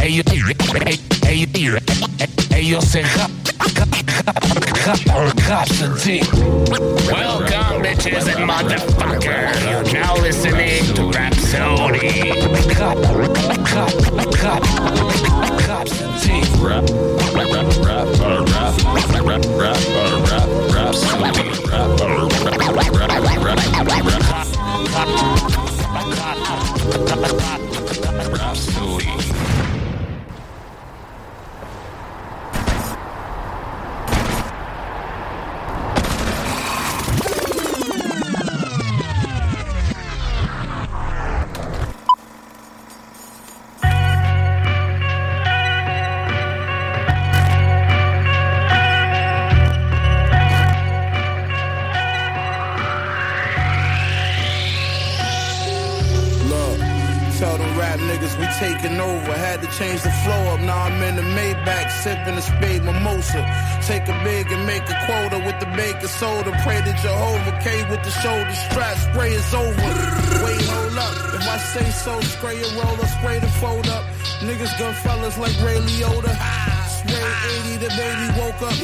Ellos, ellos, ellos se Welcome, bitches and motherfuckers. You're now listening to Rhapsody. Rap, rap, rap, rap, uh, rap, rap, rap, rap, uh, rap, rhapsody. Rap, rap, rap, rap, rap, rap, rhapsody. Taking over. Had to change the flow up. Now I'm in the Maybach, sipping a spade mimosa. Take a big and make a quota with the baking soda. Pray to Jehovah, K with the shoulder strap. Spray is over. Wait, hold up. If I say so, spray a roller, spray the fold up. Niggas gun fellas like Ray Liotta. Spray 80, the baby woke up.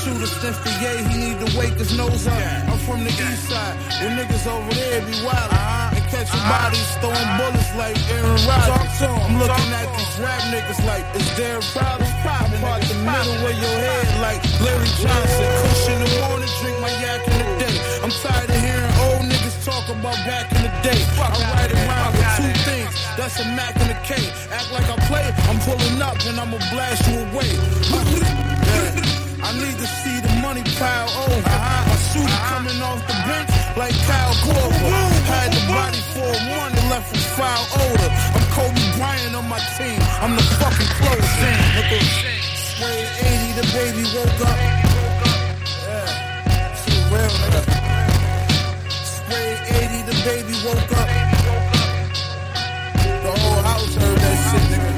Shoot a the yay, he need to wake his nose up. I'm from the east side, where niggas over there be wild. And catching bodies, throwing bullets like Aaron Rodgers. I'm looking at these rap niggas like, is there a problem? I'm part the middle of your head like Larry Johnson. Kush in the morning, drink my yak in the day. I'm tired of hearing old niggas talk about back in the day. I ride around with two things, that's a Mac and a K. Act like I play, I'm pulling up and I'ma blast you away. I need to see the money pile over. My shooter coming off the bench like Kyle Korver. Had the body for one and left with foul odor. I'm Kobe Bryant on my team. I'm the fucking close in. Nigga. Sway 80, the baby woke up. Yeah, she real nigga. Sway 80, the baby woke up. The whole house heard that shit, nigga.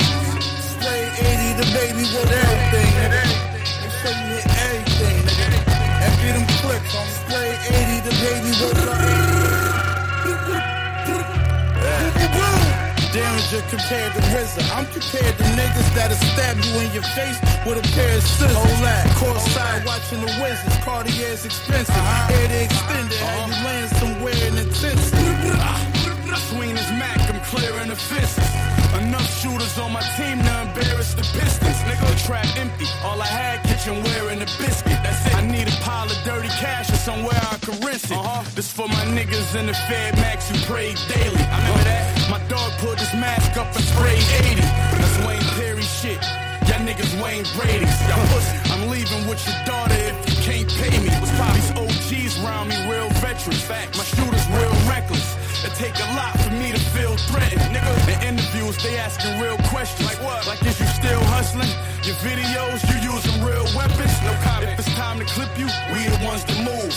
Sway 80, the baby woke up. Everything, nigga. Make sure you get them clicks on spray 80, the baby woke up. Derringer compared to RZA. I'm compared to niggas that'll stab you in your face with a pair of scissors. Hold that. Courtside watching the Wizards. Cartier's expensive. Hair they extended. How you land somewhere in the Swing Mac, I'm clearing the fist. Enough shooters on my team to embarrass the Pistons. Nigga, the trap empty. All I had, kitchenware and a biscuit. That's it. I need a pile of dirty cash or somewhere I can rinse it. Uh-huh. This for my niggas in the Fed Max who pray daily. I remember that. My dog pulled his mask up and sprayed 80. That's Wayne Perry shit. Y'all niggas Wayne Brady's. Y'all pussy. I'm leaving with your daughter if you can't pay me. What's These OGs round me, real veterans. My shooters real reckless. It take a lot for me to feel threatened. Nigga, the interviews, they asking real questions. Like what? Like is you still hustling? Your videos, you using real weapons? No comment. If it's time to clip you, we the ones to move.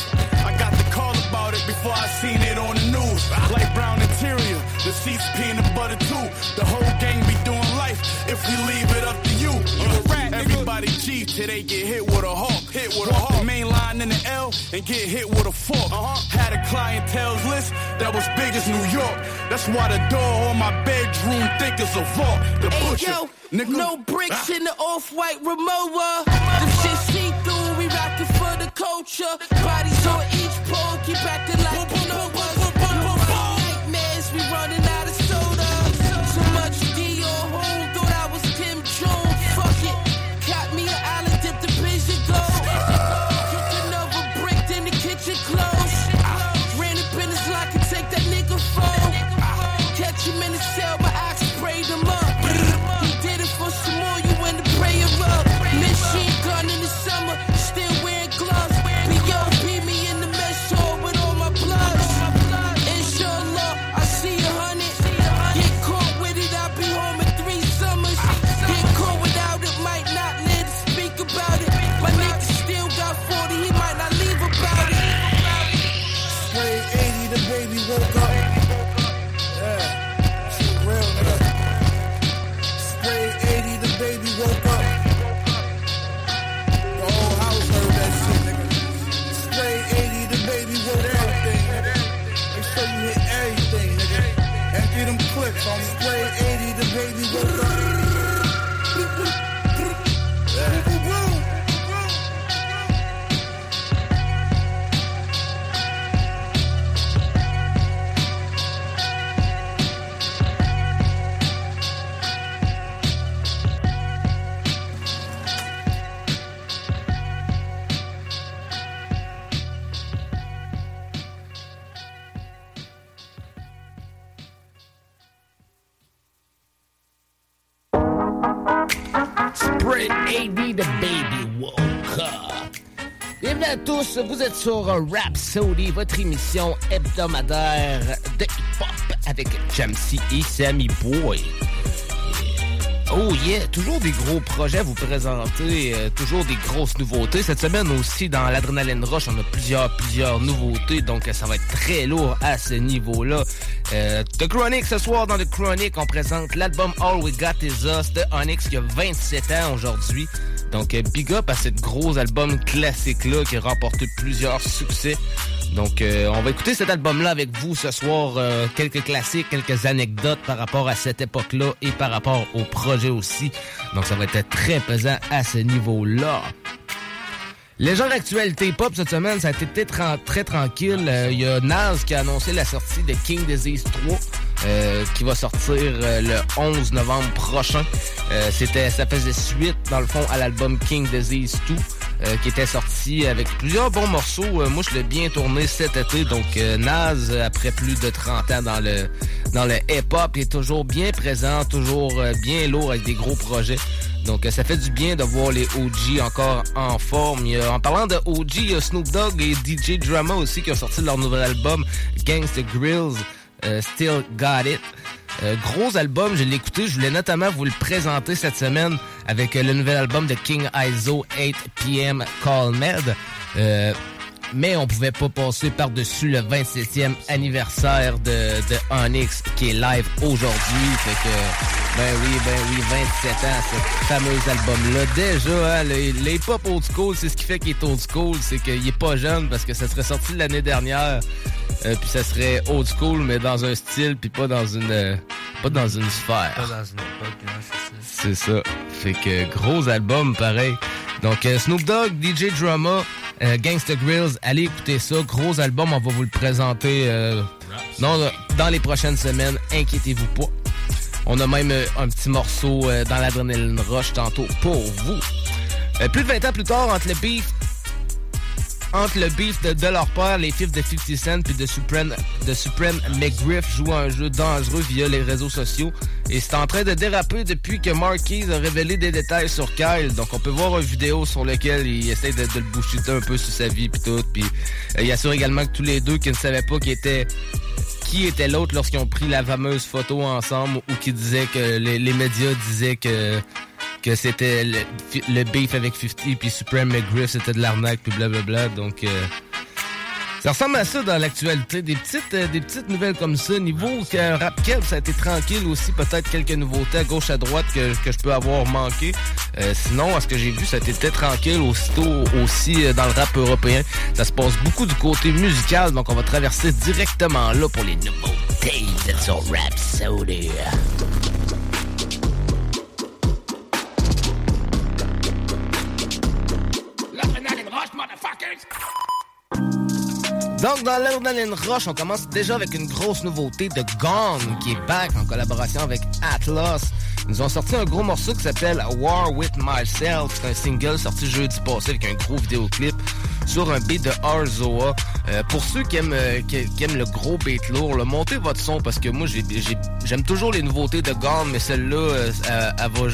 I got the call about it before I seen it on the news. Light brown interior, the seats peanut butter too. The whole gang be doing life if we leave it up to you. You everybody G till they get hit with a hawk. Hit with a hawk. Main line in the L and get hit with a fork. Uh-huh. Had a clientele's list that was big as New York. That's why the door on my bedroom thick as a vault. The Hey butcher, yo, nigga. no bricks in the off-white Rimowa. The shit see through, we rockin' for the culture. Bodies on each pole, sure The baby woke. Bienvenue à tous, vous êtes sur Rhapsody, votre émission hebdomadaire de hip-hop avec Jamsey et Sammy Boy. Oh yeah, toujours des gros projets à vous présenter, euh, toujours des grosses nouveautés. Cette semaine aussi, dans l'Adrenaline Rush, on a plusieurs, plusieurs nouveautés, donc ça va être très lourd à ce niveau-là. Euh, The Chronic, ce soir dans The Chronic, on présente l'album All We Got Is Us de Onyx qui a 27 ans aujourd'hui. Donc, euh, big up à cette gros album classique-là qui a remporté plusieurs succès. Donc, euh, on va écouter cet album-là avec vous ce soir. euh, quelques classiques, quelques anecdotes par rapport à cette époque-là et par rapport au projet aussi. Donc, ça va être très pesant à ce niveau-là. Légende actualité pop cette semaine, ça a été très, tran- très tranquille. Il y a Nas qui a annoncé la sortie de King Disease 3. Euh, qui va sortir euh, le 11 novembre prochain. Euh, c'était, ça faisait suite, dans le fond, à l'album King Disease 2, euh, qui était sorti avec plusieurs bons morceaux. Euh, moi, je l'ai bien tourné cet été, donc euh, après plus de 30 ans dans le dans le hip-hop, est toujours bien présent, toujours bien lourd avec des gros projets. Donc, ça fait du bien de voir les OG encore en forme. En parlant de OG, il y a Snoop Dogg et DJ Drama aussi qui ont sorti leur nouvel album, Gangsta Grills, Still Got It. Euh, gros album, je l'ai écouté. Je voulais notamment vous le présenter cette semaine avec euh, le nouvel album de King ISO 8 PM Call Med. Euh, mais on pouvait pas passer par-dessus le 27e anniversaire de, de Onyx qui est live aujourd'hui. Fait que, ben oui, ben oui, 27 ans, ce fameux album-là. Déjà, hein, le, le hip-hop old school, c'est ce qui fait qu'il est old school, c'est qu'il est pas jeune parce que ça serait sorti l'année dernière. Euh, puis ça serait old school, mais dans un style, puis pas dans une euh, pas dans une sphère. Pas dans une époque, hein, c'est ça. C'est ça. Fait que gros album pareil. Donc euh, Snoop Dogg, DJ Drama, euh, Gangsta Grills, allez écouter ça. Gros album, on va vous le présenter euh, non, dans les prochaines semaines. Inquiétez-vous pas. On a même un petit morceau dans l'adrénaline rush tantôt pour vous. Plus de 20 ans plus tard, entre le beef entre le beef de, leur père, les fifs de 50 Cent puis de Supreme, de Supreme McGriff jouent un jeu dangereux via les réseaux sociaux. Et c'est en train de déraper depuis que Marquise a révélé des détails sur Kyle. Donc on peut voir une vidéo sur laquelle il essaie de, le bouchiter un peu sur sa vie puis tout. Puis euh, il assure également que tous les deux qui ne savaient pas qui était qui était l'autre lorsqu'ils ont pris la fameuse photo ensemble ou qui disait que les médias disaient que que c'était le, beef avec 50 puis Supreme McGriff c'était de l'arnaque puis blablabla donc euh, ça ressemble à ça dans l'actualité. Des petites euh, des petites nouvelles comme ça. Niveau que rap Kev, ça a été tranquille aussi. Peut-être quelques nouveautés à gauche à droite que, que je peux avoir manqué. Euh, sinon à ce que j'ai vu ça a été très tranquille aussitôt aussi dans le rap européen. Ça se passe beaucoup du côté musical donc on va traverser directement là pour les nouveautés c'est sur Rhapsody Donc, dans l'Adrenaline Rush, on commence déjà avec une grosse nouveauté de Gone, qui est back en collaboration avec Atlas. Ils nous ont sorti un gros morceau qui s'appelle War With Myself. C'est un single sorti jeudi passé avec un gros vidéoclip sur un beat de Arzoa. Euh, pour ceux qui aiment, euh, qui, aiment le gros beat lourd, montez votre son parce que moi, j'ai- j'ai- j'aime toujours les nouveautés de Gone, mais celle-là, euh,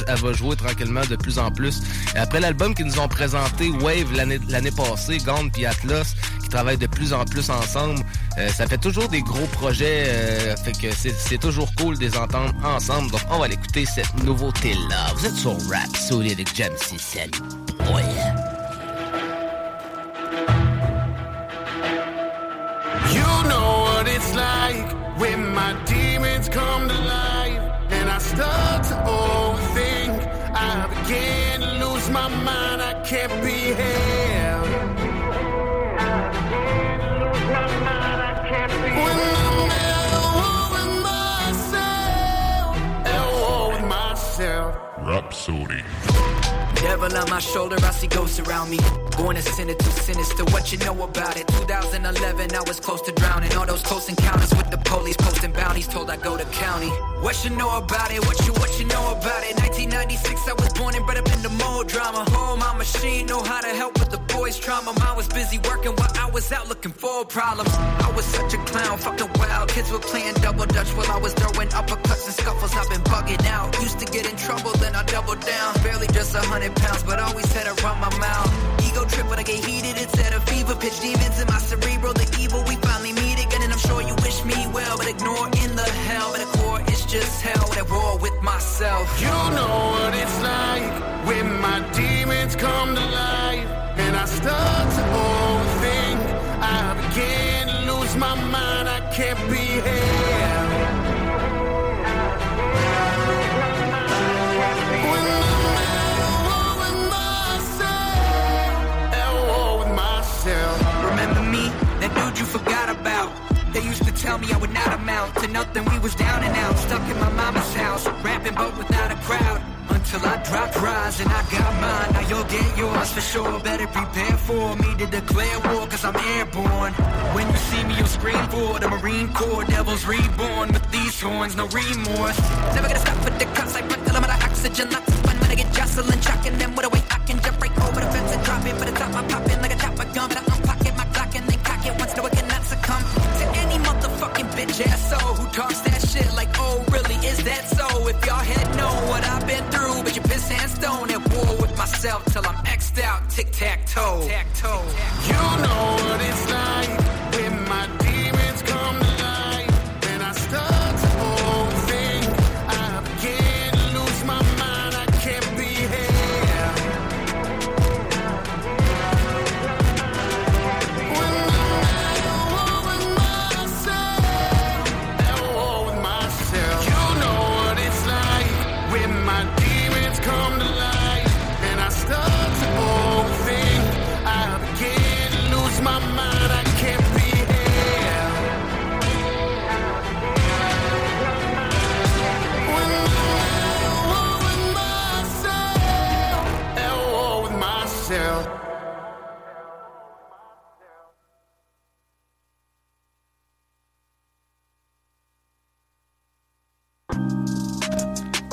elle, va, jouer tranquillement de plus en plus. Après l'album qu'ils nous ont présenté, Wave, l'année passée, Gone puis Atlas, qui travaillent de plus en plus ensemble, euh, ça fait toujours des gros projets, euh, fait que c'est toujours cool de les entendre ensemble. Donc, on va l'écouter cette nouveauté-là. Vous êtes sur Rap Solid avec Jamsey Sammy Boy. You know what it's like when my demons come to life and I start to overthink. I begin to lose my mind, I can't be Sony. Devil on my shoulder, I see ghosts around me. Born a sinner, too sinister. What you know about it? 2011, I was close to drowning. All those close encounters with the police posting bounties. Told I go to county. What you know about it? What you what you know about it? 1996, I was born and bred up in the mold drama. Oh, my machine know how to help with the boys' trauma. Mine was busy working while I was out looking for problems. I was such a clown, fucking wild. Kids were playing double dutch while I was throwing uppercuts and scuffles. I've been bugging out. Used to get in trouble, then I doubled down. Barely just a hundred pounds, but always had to run my mouth. Ego trip when I get heated, it's at a fever pitch. Demons in my cerebral, the evil. We finally meet again, and I'm sure you wish me well, but ignore in the hell. But the core, it's just hell at war with myself. You know what it's like when my demons come to life, and I start to overthink. I begin to lose my mind. I can't be here. They used to tell me I would not amount to nothing. We was down and out, stuck in my mama's house, rapping but without a crowd. Until I dropped rise and I got mine. Now you'll get yours for sure. Better prepare for me to declare war, cause I'm airborne. When you see me, you'll scream for the Marine Corps. Devils reborn with these horns, no remorse. Never gonna stop with the cops. I put them out of oxygen. Lots of fun when I get jostling, shocking them with a way I can jump right over the fence and drop it. But the top, I pop in like a chopper gun. But I bitch who talks that shit like, oh, really, is that so? If y'all had known what I've been through, but you piss and stone at war with myself till I'm X'd out, tic tac toe. You know what it's like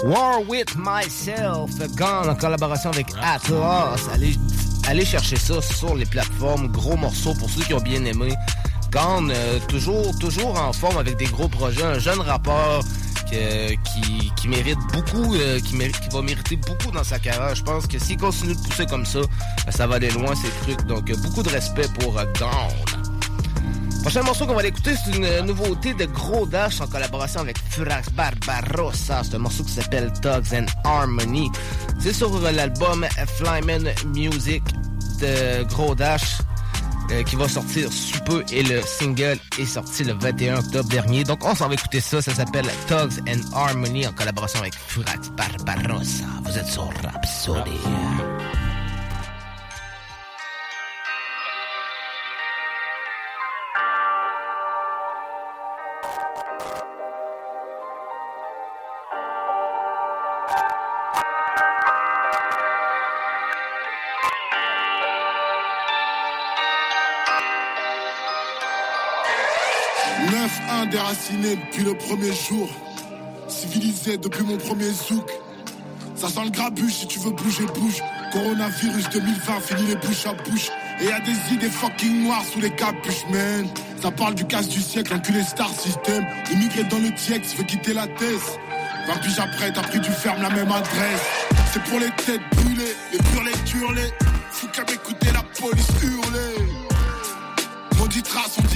War with Myself, Gone en collaboration avec Atlas. Allez, allez chercher ça sur les plateformes. Gros morceau pour ceux qui ont bien aimé. Gone, euh, toujours, toujours en forme avec des gros projets. Un jeune rappeur que- qui, qui mérite beaucoup, euh, qui, mérite, qui va mériter beaucoup dans sa carrière. Je pense que s'il continue de pousser comme ça, euh, ça va aller loin ces trucs. Donc beaucoup de respect pour euh, Gone. Prochain morceau qu'on va écouter, c'est une euh, nouveauté de Gros Dash en collaboration avec Furax Barbarossa. C'est un morceau qui s'appelle Tugs and Harmony. C'est sur euh, l'album Flyman Music de Gros Dash euh, qui va sortir sous peu et le single est sorti le 21 octobre dernier. Donc on s'en va écouter ça. Ça s'appelle Tugs and Harmony en collaboration avec Furax Barbarossa. Vous êtes sur Rhapsody. Déraciné depuis le premier jour. Civilisé depuis mon premier zouk. Ça sent le grabuge, si tu veux bouger, bouge. Coronavirus 2020, fini les bouches à bouche. Et y a des idées fucking noires sous les capuches, man. Ça parle du casse du siècle, enculé star system. Immigré dans le TX, veut quitter la thèse. 20 piges après, t'as pris du ferme, la même adresse. C'est pour les têtes brûlées, les brûlés, turlés.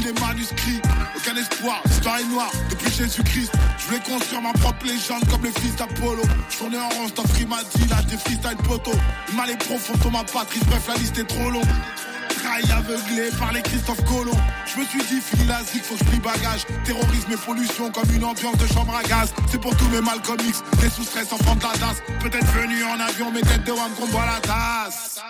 Les manuscrits. Aucun espoir, l'histoire est noire depuis Jésus-Christ. Je voulais construire ma propre légende comme le fils d'Apollo. Je tournais en rond, Stoffree m'a là, des freestyle poteau. Le mal est profond sur ma patrie, bref, la liste est trop longue. Trahi aveuglé par les Christophe Colomb. Je me suis dit, fini la zig, faut que je bagage. Terrorisme et pollution comme une ambiance de chambre à gaz. C'est pour tous mes Malcolm X, des sous-stress enfants de la. Peut-être venu en avion, mais tête de one qu'on boit la tasse.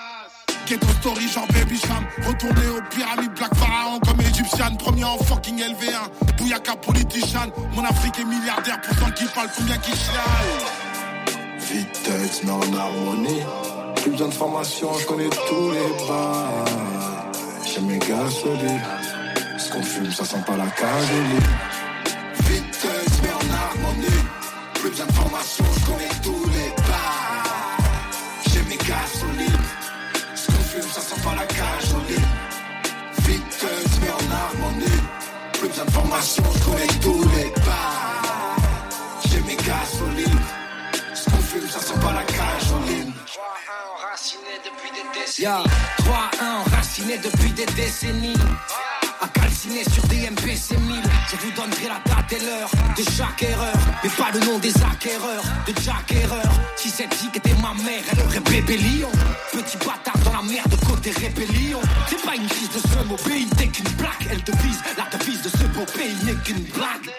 Ghetto story, genre baby sham. Retourné aux pyramides, Black Pharaon comme égyptienne. Premier en fucking LV1. Bouyaka politician. Mon Afrique est milliardaire pour cent qui parle, combien qui chiale? Vitex, mais en harmonie. Plus besoin de formation, je connais tous les bars. J'ai mes gars solides. Ce qu'on fume, ça sent pas la cage Vitesse, mais en harmonie. Plus besoin de formation, formation, je connais tous les bars. J'ai mes gars solides. Ce qu'on fume, ça sent pas la ligne. 3-1 enraciné depuis des décennies. 3-1 enraciné depuis des décennies. À calciner sur des MPC 1000 Je vous donnerai la date et l'heure de chaque erreur. Mais pas le nom des acquéreurs de Jack Erreur. Si cette fille était ma mère, elle aurait bébé lion Petit bâtard dans la merde côté rébellion. C'est pas une crise de ce au pays, t'es qu'une plaque Elle devise, la devise de ce beau pays n'est qu'une blague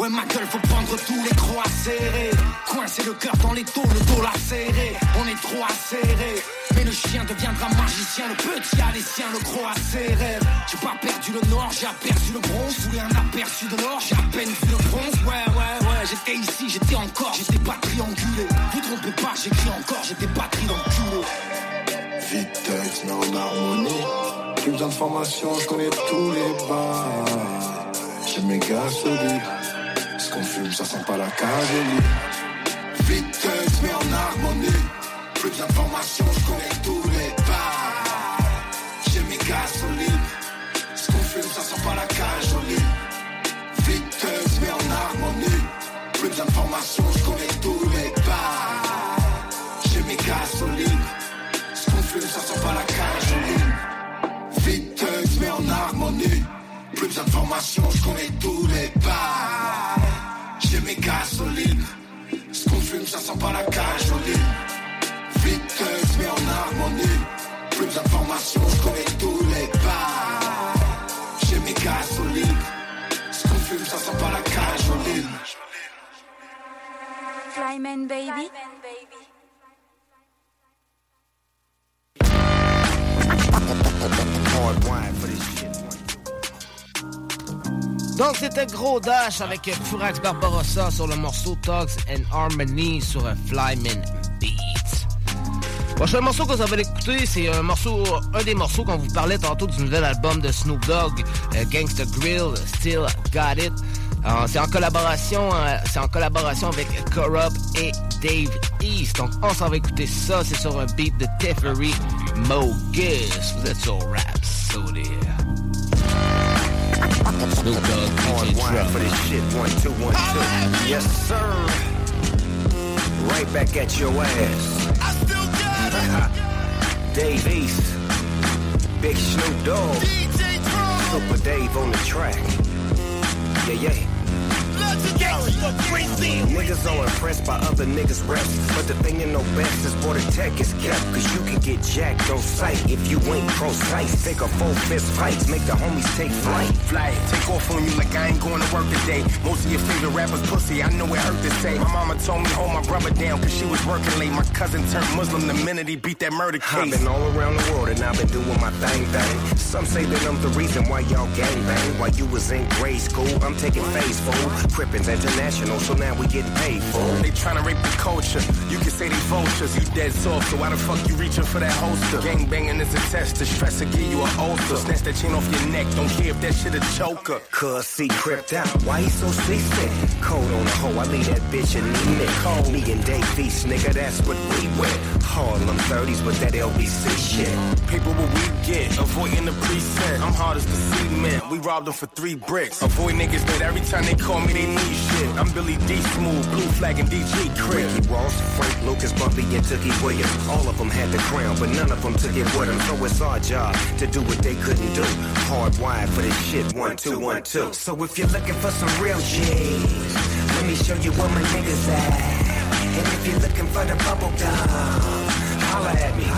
Ouais ma gueule faut prendre tous les croix serrés. Coincer le cœur dans les taux, le dos serré. On est trop acéré Mais le chien deviendra magicien Le petit a les siens, le gros a ses J'ai pas perdu le nord, j'ai aperçu le bronze. Voulais un aperçu de l'or, j'ai à peine vu le bronze. Ouais ouais ouais, j'étais ici, j'étais encore. J'étais pas triangulé, vous trompez pas, j'écris encore. J'étais pas triangulé. Vitesse mais en harmonie. Plus formation, je connais tous les bars. J'ai mes gars solides ce qu'on fume, ça sent pas la cage Vitesse, mais en harmonie. Plus d'informations, je connais tous les bars. J'ai mes gars solides. Ce qu'on fume, ça sent pas la cage au lit. Mais en harmonie. Plus d'informations, je connais tous les bars. J'ai mes gars solides. Ce qu'on fume, ça sent pas la cage au lit. Vitesse, mais en harmonie. Plus d'informations, je connais tous sent pas la cage au lit. Vitesse, mais en harmonie. Plus d'informations, je connais tous les bars. J'ai mes gasolines. Ce qu'on fume, ça sent pas la cage au lit. Flyman baby. Hard wine for this shit. Donc c'était Gros Dash avec Furax Barbarossa sur le morceau Talks and Harmony sur Flyman Beats. Prochain morceau que vous avez écouté, c'est un morceau, un des morceaux qu'on vous parlait tantôt du nouvel album de Snoop Dogg, euh, Gangsta Grill, Still Got It. Euh, c'est en collaboration, euh, c'est en collaboration avec Corrupt et Dave East. Donc on s'en va écouter ça, c'est sur un beat de Teferi Mogus. Vous êtes sur Rap Soda. Snoop Dogg, hard wine for this shit. One, two, one, two. Yes, sir. Right back at your ass. I still got it. Dave East. Big Snoop Dogg. DJ Super Dave on the track. Yeah, yeah. Niggas are impressed by other niggas' reps. But the thing you know best is where the tech is kept. Cause you can get jacked on sight if you ain't precise. Take a full fist fight, make the homies take flight. Flight, take off on you like I ain't going to work today. Most of your favorite rappers pussy, I know it hurt to say. My mama told me hold my brother down cause she was working late. My cousin turned Muslim the minute he beat that murder case. I've been all around the world and I've been doing my thing, thing. Some say that I'm the reason why y'all gang bang. While you was in grade school, I'm taking phase fool. Crippins international, so now we get paid for. it. They tryna rape the culture. You can say they vultures. You dead soft, so why the fuck you reaching for that holster? Gang banging is a test. The stress will give you an ulcer. Snatch that chain off your neck. Don't care if that shit a choker. Cuz see crept out. Why he so seasick? Cold on the hoe. I leave that bitch in the Cold. Me and Dave East, nigga, that's what we wet. Harlem 30s with that LBC shit. People what we get, avoiding the precinct. I'm hard as the cement. We robbed them for three bricks. Avoid niggas that every time they call me, they need shit. I'm Billy D Smooth, Blue Flag, and DG Crip. Ricky Ross, Frank Lucas, Bumpy, and Tookie Williams. All of them had the crown, but none of them took it with them. So it's our job to do what they couldn't do. Hardwired for this shit, one, two, one, two. So if you're looking for some real G's, let me show you where my niggas at. And if you're looking for the bubble gum, holla at me.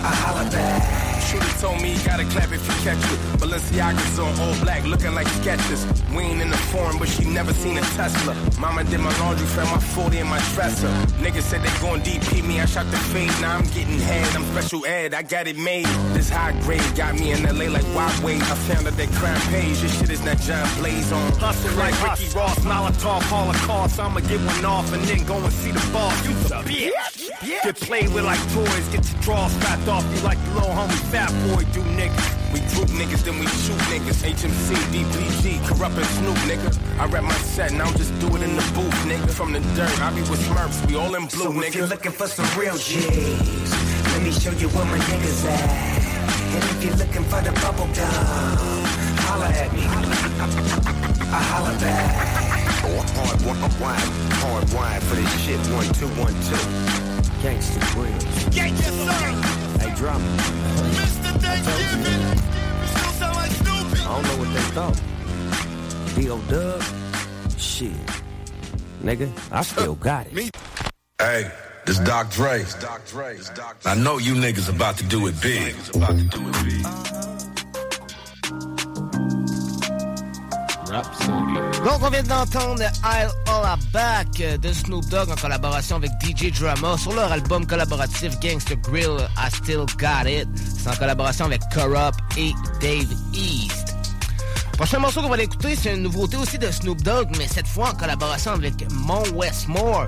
I holla back. Shorty told me you gotta clap if you catch it. Balenciaga's on all black, looking like sketches. We ain't in the foreign, but she never seen a Tesla. Mama did my laundry, found my 40 in my dresser. Niggas said they gon' DP me, I shot the fade. Now I'm getting head, I'm special ed, I got it made. This high grade got me in LA like wide way. I found out that crime pays, this shit is not John Blaze on. Hustle like Ricky Ross, Molotov, Holocaust. I'ma get one off and then go and see the boss. You the bitch. Yeah. Get played with like toys, get your drawers fapped off you like the little homie fat boy do niggas. We group niggas, then we shoot niggas. HMC, DPG, Kurupt and Snoop, nigga. I rap my set and I just do it in the booth, nigga. From the dirt, I be with Smurfs, we all in blue, so nigga. if you're looking for some real G's, let me show you where my niggas at. And if you're looking for the bubble gum, holla at me. I holla back. Oh, hard, hard wide, hard wide for this shit. One, two, one, two. Gangsta Grillz. Gangsta, sir. Hey, drop it. Mr. Thanksgiving. You still sound like Snoopy. I don't know what they thought. D.O. Dub? Shit. Nigga, I still got it. Hey, Doc. I know you niggas about to do it big. Donc, on vient d'entendre I'll All Back de Snoop Dogg en collaboration avec DJ Drama sur leur album collaboratif Gangsta Grill I Still Got It. C'est en collaboration avec Corrupt et Dave East. Prochain morceau qu'on va l'écouter, c'est une nouveauté aussi de Snoop Dogg, mais cette fois en collaboration avec Mon Westmore.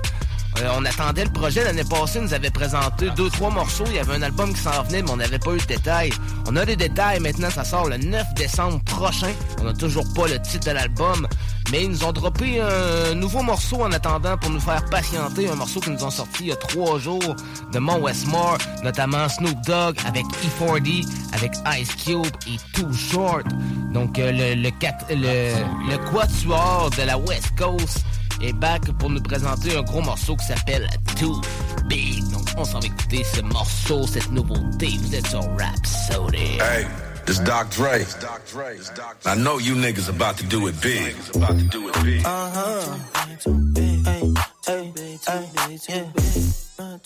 Euh, on attendait le projet l'année passée, il nous avait présenté deux, trois morceaux. Il y avait un album qui s'en venait, mais on n'avait pas eu de détails. On a des détails maintenant, ça sort le 9 décembre prochain. On n'a toujours pas le titre de l'album, mais ils nous ont droppé un nouveau morceau en attendant pour nous faire patienter. Un morceau qu'ils nous ont sorti il y a trois jours de Mon Westmore, notamment Snoop Dogg avec E40, avec Ice Cube et Too Short. Donc euh, le, le, le, le quatuor de la West Coast est back pour nous présenter un gros morceau qui s'appelle Too Big. Donc, on s'en va écouter ce morceau, cette nouveauté. Vous êtes sur Rhapsody. Hey, this Doc Dre. I know you niggas about to do it big. About to do it big. Uh-huh. Hey, hey, hey, yeah.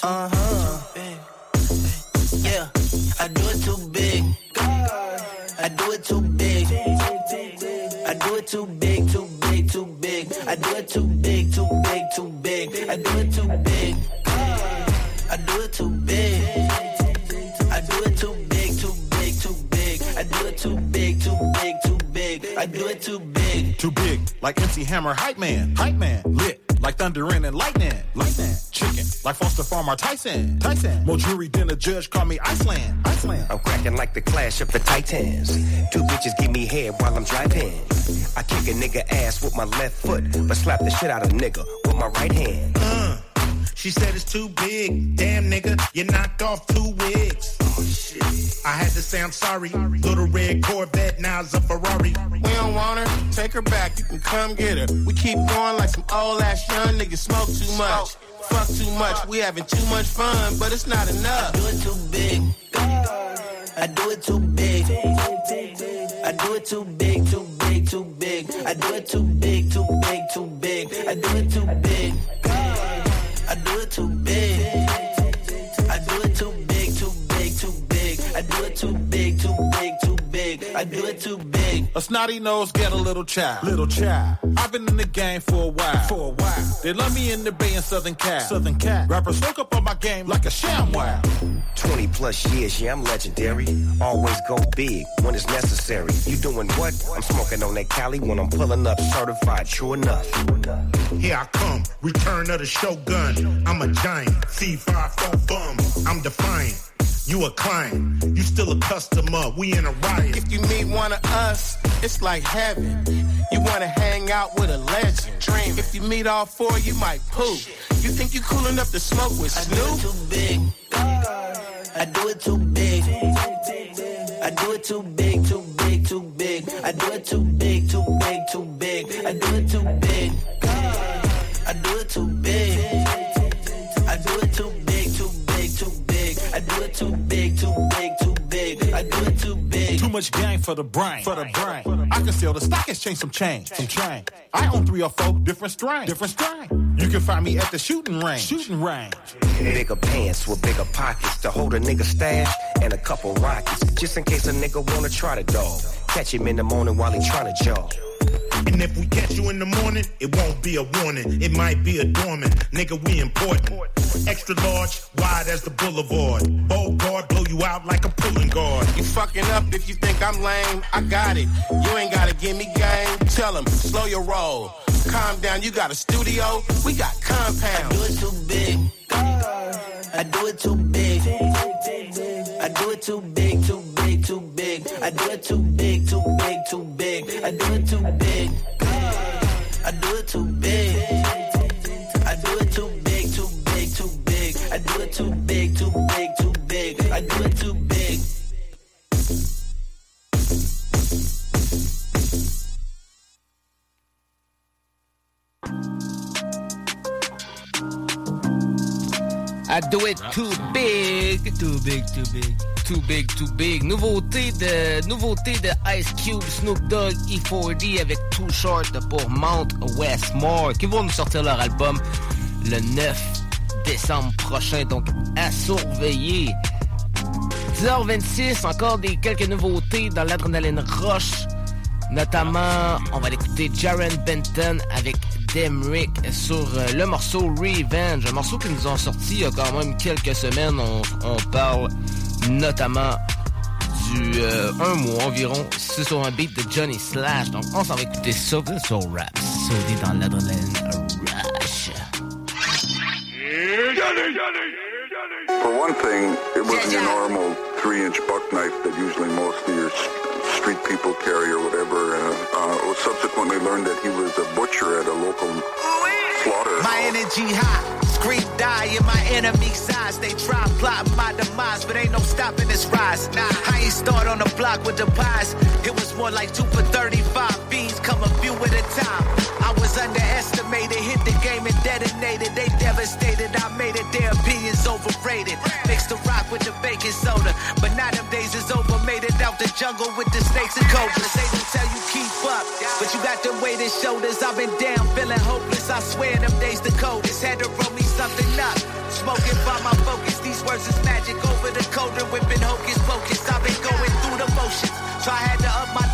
Uh-huh. Yeah, I do it too big. I do it too big. I do it too big, too big, too big. I do it too big, too big, too big. I do it too big. Uh, I do it too big. I do it too big, too big, too big. I do it too big, too big, too big. I do it too big. Too big, like MC Hammer, hype man, hype man. Lit, like thunder and lightning, lightning. Chicken, like Foster Farmer Tyson, Tyson. More jury than a judge, call me Iceland, Iceland. I'm cracking like the clash of the titans. Two bitches give me head while I'm driving. I kick a nigga ass with my left foot, but slap the shit out of nigga with my right hand. Uh, she said it's too big. Damn nigga, you knocked off two wigs. I had to say I'm sorry. Little red Corvette, now it's a Ferrari. We don't want her, take her back, you can come get her. We keep going like some old ass young niggas smoke too much. Fuck too much, we having too much fun, but it's not enough. I do it too big. I do it too big. I do it too big, too big, too big. I do it too big, too big, too big. I do it too big. I do it too big. I do it too big, too big, too big. I do it too big. A snotty nose get a little child, little child. I've been in the game for a while, for a while. They love me in the Bay and Southern Cal, Southern Cal. Rappers woke up on my game like a sham wow. 20 plus years, yeah, I'm legendary. Always go big when it's necessary. You doing what? I'm smoking on that Cali when I'm pulling up certified, true enough. Here I come, return of the shogun. I'm a giant, C54 bum. I'm defiant. You a client, you still a customer. We in a riot. If you meet one of us, it's like heaven. You wanna hang out with a legend. Dream. If you meet all four, you might poop. You think you cool enough to smoke with Snoop? I do it too big. I do it too big. I do it too big, too big, too big. I do it too big, too big, too big. I do it too big. I do it too big. Too big, too big, too big. I do it too big. Too much gang for the brain, for the brain. I can sell the stock exchange some change, some change. I own three or four different strains, different strains. You can find me at the shooting range, shooting range. Bigger pants with bigger pockets to hold a nigga stash and a couple rockets. Just in case a nigga wanna try the dog. Catch him in the morning while he tryna jog. And if we catch you in the morning, it won't be a warning. It might be a dormant. Nigga, we important. Extra large, wide as the boulevard. Bold guard, blow you out like a pulling guard. You fucking up if you think I'm lame. I got it. You ain't gotta give me game. Tell him, slow your roll. Calm down, you got a studio. We got compound. I do it too big. I do it too big. I do it too big, too big. I do it too big, too big, too big. I do it too big. I do it too big. I do it too big, too big, too big. I do it too big, too big, too big. I do it too big. I do it too big. Too big, too big. Too big, too big. Nouveauté de, nouveauté de Ice Cube, Snoop Dogg, E4D avec Too Short pour Mount Westmore qui vont nous sortir leur album le 9 décembre prochain. Donc à surveiller. 10h26, encore des quelques nouveautés dans l'adrénaline roche. Notamment, on va l'écouter Jaren Benton avec Demrick sur euh, le morceau Revenge, un morceau qu'ils nous ont sorti il y a quand même quelques semaines. On, on parle notamment du euh, un mois environ. C'est sur un beat de Johnny Slash. Donc on s'en va écouter ça sur rap. Sauter dans l'adrénaline rush. For one thing, it wasn't your normal three-inch buck knife that usually most of your street people carry or whatever. Uh, uh, subsequently learned that he was a butcher at a local slaughter. My energy high, die in my enemy's eyes. They try plotting my demise, but ain't no stopping this rise. Nah, I ain't start on the block with the pies. It was more like two for 35 beans, come a few at a time. I was underestimated, hit the game and detonated. They devastated, I made it, their opinions overrated. Mixed the rock with the baking soda, but now them days is over. Made it out the jungle with the snakes and cobras. They don't tell you keep up, but you got them weighted shoulders. I've been down, feeling hopeless. I swear them days the coldest. Had to roll me something up. Smoking by my focus, these words is magic over the coder, whipping hocus pocus. I've been going through the motions, so I had to up my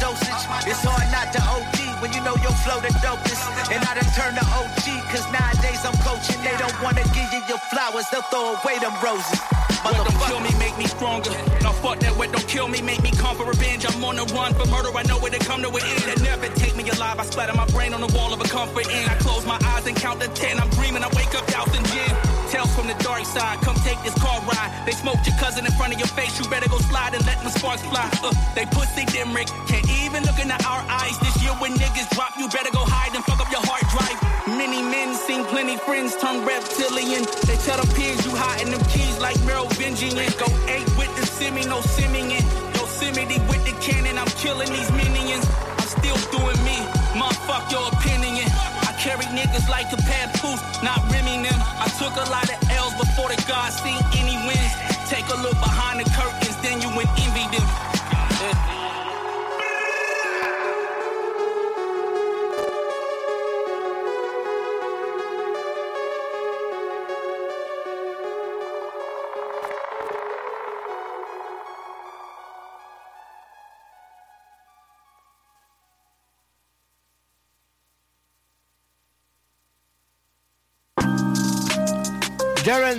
know your flow the dopest. And I done turned to OG, cause nowadays I'm coaching. They don't wanna give you your flowers, they'll throw away them roses. What don't kill me, make me stronger. Now fuck that, what don't kill me, make me come for revenge. I'm on the run for murder, I know where to come to an end. They never take me alive, I splatter my brain on the wall of a comfort inn. I close my eyes and count to ten, I'm dreaming, I wake up dousing gin. Tales from the dark side, come take this car ride. They smoked your cousin in front of your face, you better go slide and let my sparks fly. Uh, they pussy them Rick, can't even look into our eyes. This year when niggas drop, you better go hide and fuck up your hard drive. Many men seen plenty friends turn reptilian. They tell the pigs you hiding them keys like Merovingian. Go eight with the semi, no simming. Yosemite with the cannon, I'm killing these minions. I'm still doing me, motherfuck your opinion. I carry niggas like a papoose, not rimming them. I took a lot of L's before the gods seen any wins. Take a look behind the curtains, then you would envy them.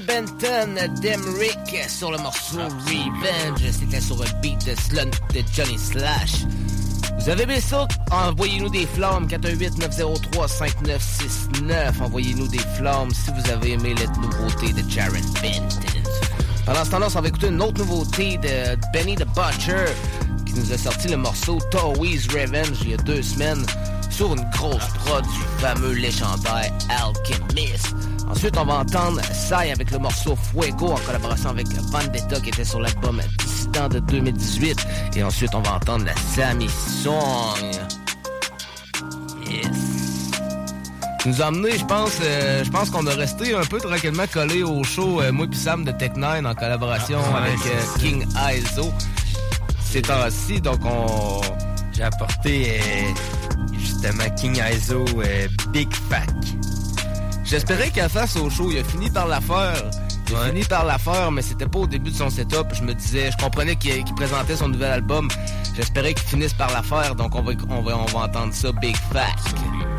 Benton, Demrick sur le morceau Revenge. C'était sur le beat de, Slun de Johnny Slash. Vous avez aimé ça? Envoyez-nous des flammes. 418-903-5969. Envoyez-nous des flammes si vous avez aimé la nouveauté de Jaren Benton. Pendant ce temps-là, on va écouter une autre nouveauté de Benny the Butcher qui nous a sorti le morceau Towies Revenge il y a deux semaines sur une grosse prod du fameux légendaire Alchemist. Ensuite, on va entendre Sai avec le morceau Fuego en collaboration avec Vendetta qui était sur l'album Dissident de 2018. Et ensuite, on va entendre la Sammy Song. Yes. Nous a amené, je pense, euh, je pense qu'on a resté un peu tranquillement collé au show, euh, moi puis Sam de Tech9 en collaboration Ah, ouais, avec c'est euh. King Aizo. Ces temps-ci, donc on... J'ai apporté King Aizo euh, Big Fat. J'espérais qu'elle fasse au show. Il a fini par la faire. Il a fini par la faire, mais c'était pas au début de son setup. Je me disais, je comprenais qu'il présentait son nouvel album. J'espérais qu'il finisse par la faire, donc on va, on va, on va entendre ça, Big Fat.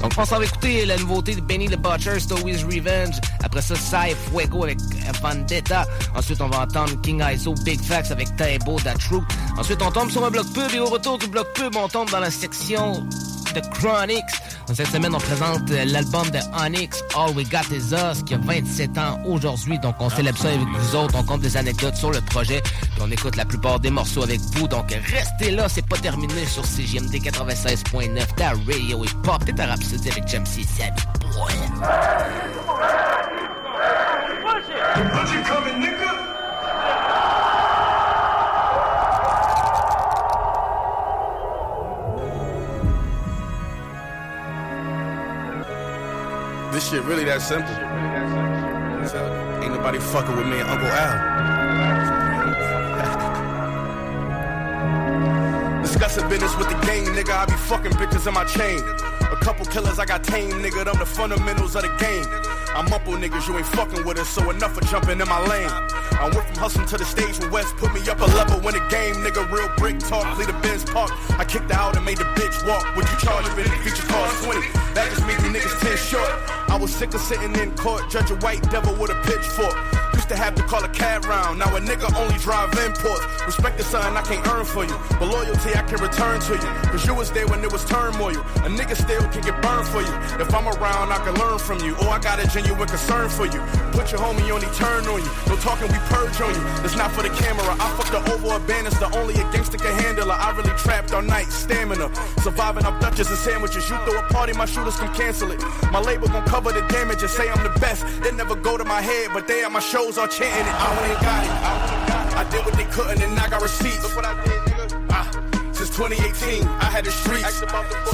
Donc on s'en va écouter la nouveauté de Benny the Butcher, Stowie's Revenge. Après ça, Sai Fuego avec Vendetta. Ensuite, on va entendre King Iso, Big Facts avec Taibo, That Truth. Ensuite, on tombe sur un bloc pub et au retour du bloc pub, on tombe dans la section The Chronics. Cette semaine, on présente euh, l'album de Onyx, All We Got Is Us, qui a 27 ans aujourd'hui. Donc, on célèbre ça avec vous autres. On compte des anecdotes sur le projet. Puis on écoute la plupart des morceaux avec vous. Donc, restez là. C'est pas terminé sur CGMD 96.9. Ta radio et pop. T'es à Rhapsody avec James C. Sammy Boy. This shit really that simple. Ain't nobody fucking with me and Uncle Al. Discussing business with the gang, nigga. I be fucking bitches in my chain. A couple killers I got tame, nigga. Them the fundamentals of the game. I'm up on niggas, you ain't fucking with us, so enough of jumping in my lane. I went from hustling to the stage when West put me up a level when the game, nigga. Real brick talk, lead a Benz park. I kicked out and made the bitch walk. Would you charge me? Feature cost 20. That just made you niggas 10 short. I was sick of sitting in court, judge a white devil with a pitchfork. Used to have to call a cab round, now a nigga only drive imports. Respect the son I can't earn for you, but loyalty I can return to you. Cause you was there when it was turmoil. A nigga still can get burned for you. If I'm around, I can learn from you. Or I got a genuine concern for you. Put your homie on, he turn on you. No talking, we purge on you. That's not for the camera. I fucked the over abandons, the only a gangster can handle her. I really trapped all night, stamina. Surviving off Dutches and sandwiches. You throw a party, my shooters can cancel it. My label gon' cover the damage and say I'm the best. It never go to my head, but they at my shows all chanting it. I went and got it. I did what they couldn't and I got receipts. Look what I did, nigga. Ah. Since 2018, I had the streets.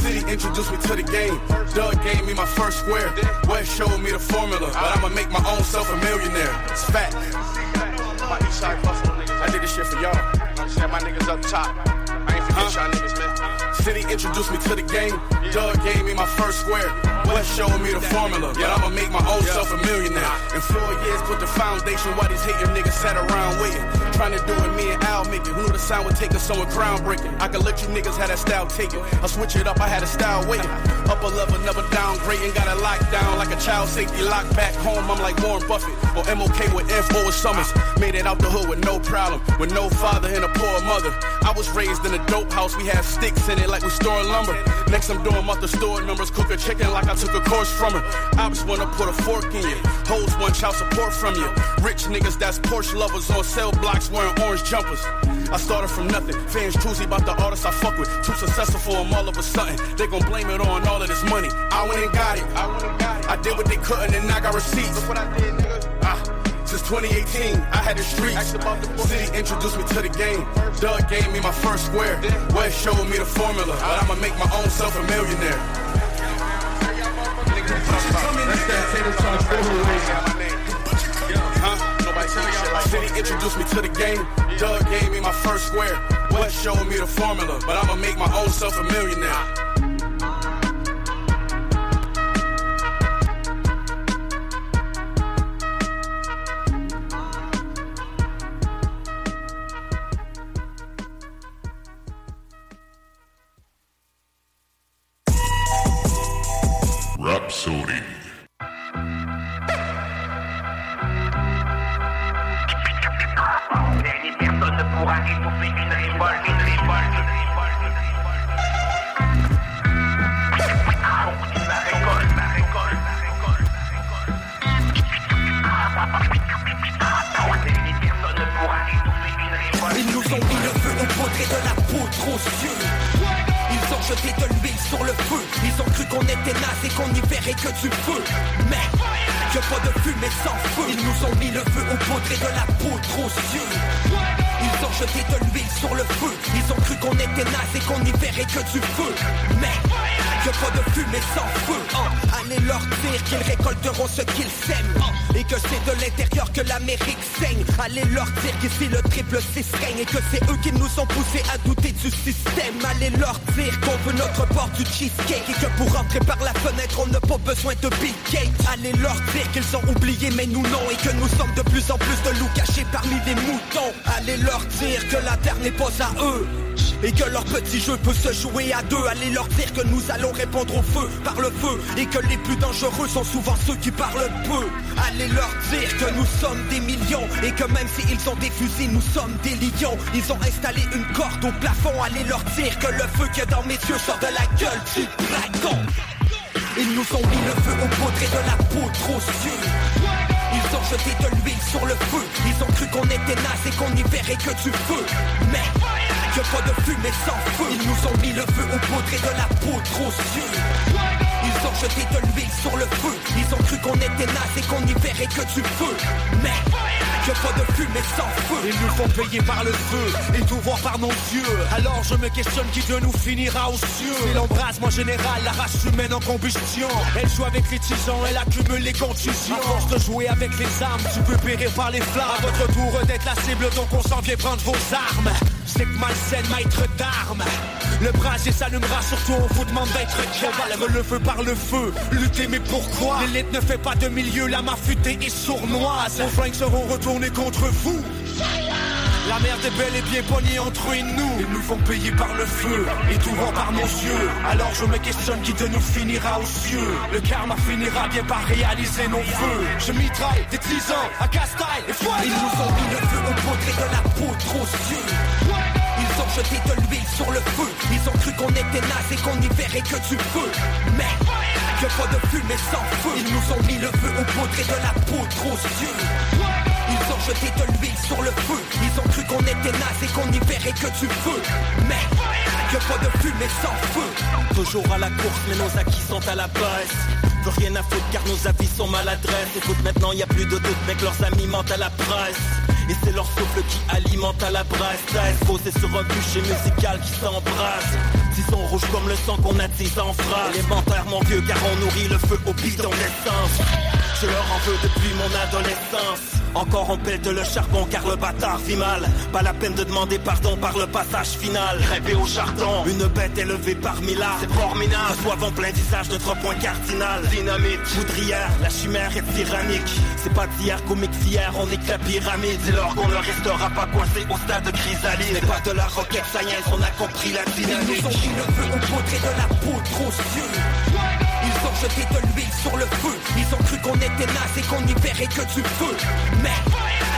City introduced me to the game. Doug gave me my first square. West showed me the formula, but I'ma make my own self a millionaire. It's fact. My east side niggas. I did this shit for y'all. I'm my niggas up top. I ain't forget y'all niggas, man. City introduced me to the game. Doug gave me my first square. West showed me the formula, but I'ma make my own self a millionaire. In four years, put the foundation while these hating niggas sat around waiting. Trying to do it, me and Al make it. Who knew the sound would take us somewhere groundbreaking? I could let you niggas have that style taken. I switch it up, I had a style waiting. Up a level, never downgrading. Got it locked down like a child safety lock back home. I'm like Warren Buffett or MOK with info with Summers. Made it out the hood with no problem, with no father and a poor mother. I was raised in a dope house, we had sticks in it like we storing lumber. Next, I'm doing off the store numbers, cook a chicken like I took a course from her. I just wanna put a fork in you, hoes one child support from you. Rich niggas that's Porsche lovers on cell blocks wearing orange jumpers. I started from nothing, fans choosy about the artists I fuck with. Too successful for them all of a sudden. They gon' blame it on all of this money. I went and got it. I went and got it. I did what they couldn't and I got receipts. Look what I did, nigga. Ah. Since 2018, I had the streets. City introduced me to the game. Doug gave me my first square. West showed me the formula, but I'ma make my own self a millionaire. Huh? City introduced me to the game. Doug gave me my first square. West showed me the formula, but I'ma make my own self a millionaire. Et que pour rentrer par la fenêtre, on n'a pas besoin de big gate. Allez leur dire qu'ils ont oublié, mais nous non. Et que nous sommes de plus en plus de loups cachés parmi les moutons. Allez leur dire que la terre n'est pas à eux. Et que leur petit jeu peut se jouer à deux Allez leur dire que nous allons répondre au feu par le feu. Et que les plus dangereux sont souvent ceux qui parlent peu. Allez leur dire que nous sommes des millions. Et que même s'ils ont des fusils, nous sommes des lions. Ils ont installé une corde au plafond. Allez leur dire que le feu qu'il y a dans mes yeux sort de la gueule du dragon. Ils nous ont mis le feu au poudre et de la poudre aux yeux. Ils ont jeté de l'huile sur le feu. Ils ont cru qu'on était naze et qu'on y verrait que du feu. Mais que pas de fumée sans feu. Ils nous ont mis le feu au poudre de la poudre aux yeux ont jeté de l'huile sur le feu. Ils ont cru qu'on était naze et qu'on y verrait que du feu. Mais que pas de fumée sans feu. Ils nous font payer par le feu et tout voir par nos yeux. Alors je me questionne qui de nous finira aux cieux. C'est l'embrasement général, la race humaine en combustion. Elle joue avec les tisans, elle accumule les contusions. À force de jouer avec les armes, tu peux périr par les flammes. À votre tour d'être la cible, donc on s'en vient prendre vos armes. C'est que malsaine, maître d'armes Le brasier s'allumera, surtout on vous demande d'être calme le feu par le feu, lutter mais pourquoi? L'élite ne fait pas de milieu, la mafutée est sournoise. Vos flingues seront retournés contre vous. La merde est bel et bien poignée entre eux et nous. Ils nous font payer par le feu Et tout rend par nos yeux. Alors je me questionne qui de nous finira aux cieux. Le karma finira bien par réaliser nos vœux. Je mitraille des tisans à Castaille et voilà Ils nous ont mis le feu au de la poudre aux yeux ont jeté de l'huile sur le feu. Ils ont cru qu'on était naze et qu'on y verrait que du feu. Mais que pas de fumée sans feu. Ils nous ont mis le feu au poudre et de la poudre aux yeux. Ils ont jeté de l'huile sur le feu. Ils ont cru qu'on était naze et qu'on y verrait que du feu. Mais que pas de fumée sans feu. Toujours à la course mais nos acquis sont à la baisse. Plus rien à foutre car nos avis sont maladresses. Écoute maintenant y a plus de doute mais que leurs amis mentent à la presse et c'est leur souffle qui alimente à la brasse. Posé sur un bûcher musical qui s'embrasse. Ils sont rouges comme le sang qu'on attise en phrase. Élémentaire mon vieux car on nourrit le feu au bidon d'essence Je leur en veux depuis mon adolescence. Encore on pète le charbon car le bâtard vit mal. Pas la peine de demander pardon par le passage final. Rêver au chardon, une bête élevée par Mila C'est formidable, reçoivent en plein visage notre point cardinal. Dynamite, poudrière, la chimère est tyrannique. C'est pas d'hier qu'au mix hier on nique la pyramide. C'est lors qu'on ne restera pas coincé au stade de chrysalide. C'est pas de la roquette science, on a compris la dynamique. Ils nous ont mis le feu au de la poudre aux yeux ils ont jeté de l'huile sur le feu. Ils ont cru qu'on était naze et qu'on y verrait que du feu. Mais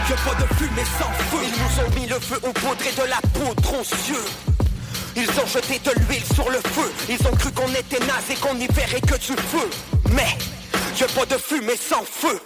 que pas de fumée sans feu. Ils nous ont mis le feu au poudre et de la poudre aux yeux. Ils ont jeté de l'huile sur le feu. Ils ont cru qu'on était naze et qu'on y verrait que du feu. Mais que pas de fumée sans feu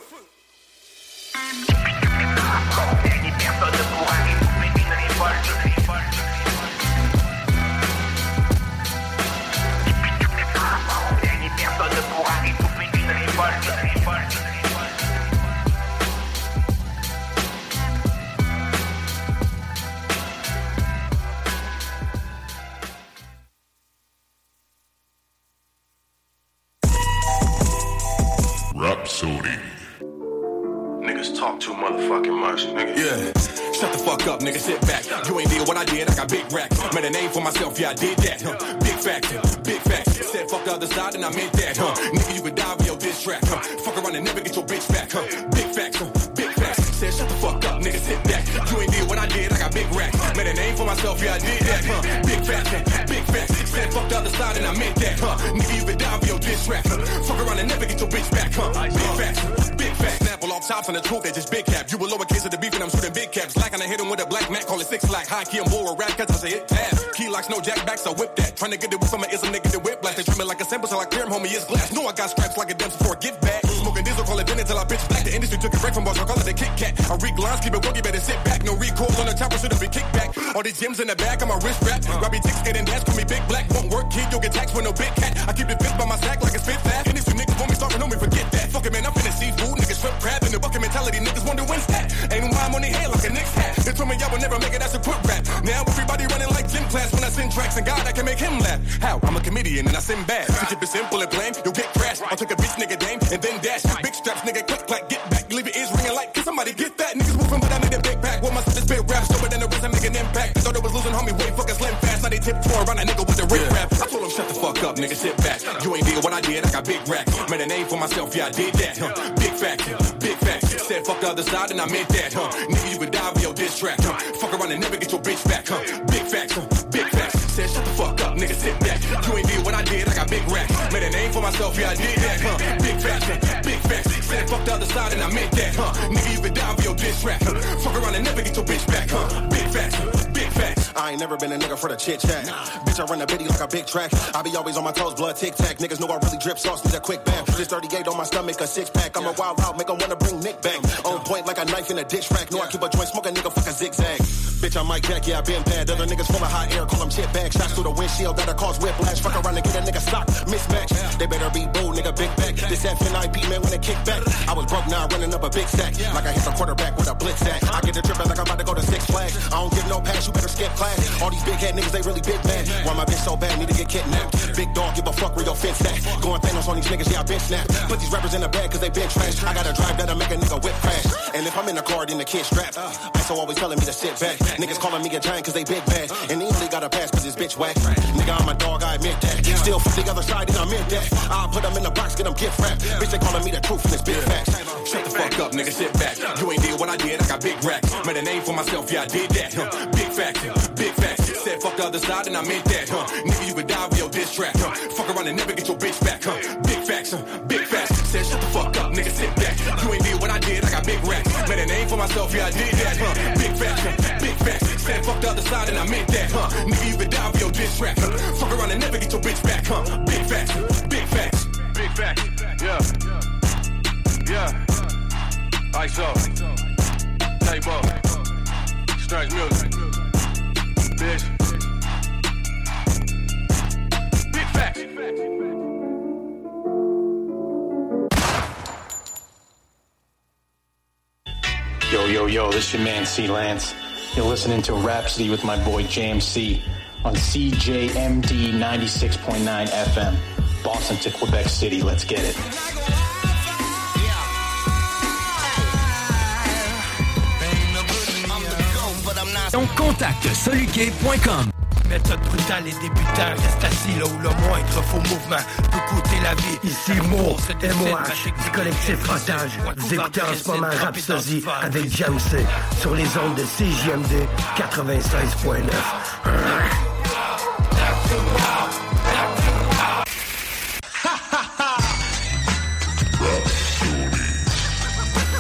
Rhapsody. Niggas talk too motherfucking much, nigga. Yeah. Shut the fuck up, nigga. Sit back. You ain't did what I did. I got big racks. Made a name for myself. Yeah, I did that. Huh. Big factor. Big facts. Said fuck the other side and I meant that. Huh. Nigga, you could die with your diss track. Huh. Fuck around and never get your bitch back. Huh. Big facts. Huh. Big facts. Said shut the fuck up, nigga. Sit back. You ain't did what I did. I got big racks. Made a name for myself. Yeah, I did that. Huh. Big facts. Huh. Fuck the other side and I meant that. Huh. Nigga, you could die with your diss track. Huh. Fuck around and never get your bitch back. Huh. Big facts. Big facts. Snapple off tops on the truth, they just big cap. You a lowercase of the beef and I'm shooting big caps. Like and I hit him with a black Mac, call it six like high key. I'm more a rap cause I say it tab. Key locks, no jackbacks, I whip that. Trying to get it with some ism, nigga, the whip blast. They treat me like a sample, so I clear him, homie, it's glass. No, I got scraps like a Dempsey for a gift bag. Smoking diesel, call it dinner till I bitch black. The industry took a break from bars, I call it a Kit Kat. I read lines, keep it you better sit back. No recoil on the chopper, should have been kicked back. All these gems in the back of my wrist wrap. Grab your dicks, and dash, call me big black. Won't work, kid, you'll get taxed with no big cat. I keep the fist by my sack like a spit fast. Industry niggas want me starting on me, forget that. Fuck it, man, I'm finna seafood, niggas shrimp crab. In the bucket mentality, niggas wonder when's that. Ain't why I'm on the head like a Knicks hat. They told me y'all will never make it, that's a quick rap. Now everybody running like gym class when I send tracks, and God, I can make him laugh. How? I'm a comedian and I send bad. To keep it simple and plain, you'll get crashed. I took a bitch nigga dame and then dash. Somebody get that? Niggas moving, but I need a big pack. What my sister spit rap, stronger than the rest, I make an impact. Thought it was losing, homie, way fucking slim fast. Now they tiptoe around a nigga with the rip rap. I told him shut the fuck up, nigga, sit back. You ain't did what I did, I got big racks. Made a name for myself, yeah, I did that, huh? Big facts, big facts. Said fuck the other side and I meant that, huh? Nigga, you could die with your diss track, huh? Fuck around and never get your bitch back, huh? Big facts, huh? Big facts. Said shut the fuck up, nigga, sit back. You ain't did what I did, I got big racks. Made a name for myself, yeah, I did that, huh? Big facts, huh? Big Said fuck the other side and I meant that, huh? Nigga, you could die with your diss track, huh? Fuck around and never get your bitch back, huh? Big facts. I ain't never been a nigga for the chit chat. Bitch, I run a bitty like a big track. I be always on my toes, blood tic tac. Niggas know I really drip sauce, need a quick bath. This 38 on my stomach, a six pack. I'm a wild out, make 'em wanna bring Nick back. On point like a knife in a dish rack. Know I keep a joint, smoke a nigga, fuck a zigzag. Bitch, I'm Mike Jack, yeah, I been bad. Other niggas full of hot air, call them chip bags. Shots through the windshield that'll cause whiplash. Fuck around and get a nigga sock, mismatch. They better be bold, nigga, big back. This FNIP man when they kick back. I was broke now, i running up a big sack. Like I hit the quarterback with a blitz sack. I get the tripping like I'm about to go to Six Flags. I don't give no pass, you better skip class. All these big head niggas, they really big mad. Why my bitch so bad, need to get kidnapped. Big dog, give a fuck where your fence at. Going Thanos on these niggas, yeah, I been snap. Put these rappers in the bag cause they been trash. I gotta drive that'll make a nigga whip crash. And if I'm in the car, then the kid strapped. Uh, ISO always telling me to sit back. Niggas calling me a giant cause they big bad. And only got a pass cause his bitch whack. Nigga, I'm a dog, I admit that. Still from the other side, and I meant that. I'll put them in the box, get them gift wrapped. Bitch, they calling me the truth and it's big facts. Shut the fuck up, nigga, sit back. You ain't did what I did, I got big racks. Made a name for myself, yeah, I did that. Big facts, big facts. Said fuck the other side and I meant that, huh? Nigga, you could die with your diss track, huh? Fuck around and never get your bitch back, huh? Big facts, huh? Big facts. Said shut the fuck up, nigga, sit back. You ain't did what I did, I got big racks. Made a name for myself, yeah, I did that, huh? Big facts, huh? Big facts. Said fuck the other side and I meant that, huh? Nigga, you could die with your diss track, huh? Fuck around and never get your bitch back, huh? Big facts, big facts. Big facts, yeah. Yeah. ISO. Up. Strange music. Bitch. Big. Yo, yo, yo, this your man C Lance. You're listening to Rhapsody with my boy James C on CJMD 96.9 FM, Boston to Quebec City. Let's get it. Donc contacte soluquet.com. Méthode brutale et débutant, reste assis là où le moindre faux mouvement peut coûter la vie. Ici Mo, MOH, du collectif Otage. Vous écoutez en ce moment Rhapsody avec James C sur les ondes de CJMD 96.9.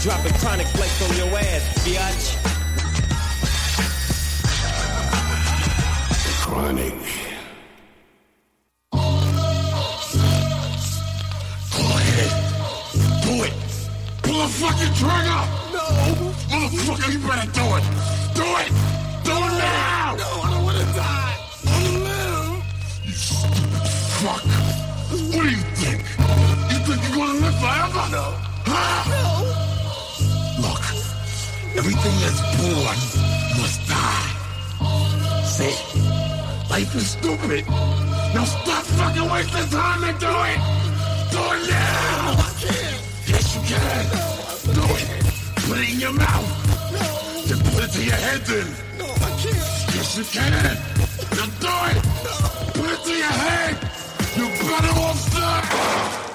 Dropping chronic flakes on your ass. Chronic. Go ahead. Do it. Pull the fucking trigger. No. Motherfucker, you better do it. Do it. Do it now. No, I don't want to die. I want to live. You stupid fuck. What do you think? You think you're gonna live forever? No. Huh? No. Look, everything that's born must die. See? Life is stupid. Now stop fucking wasting time and do it. Do it now. Yes, you can. Do it. Put it in your mouth. Then put it to your head then. No, I can't. Yes, you can. Now do it. Put it to your head. You're better off dead.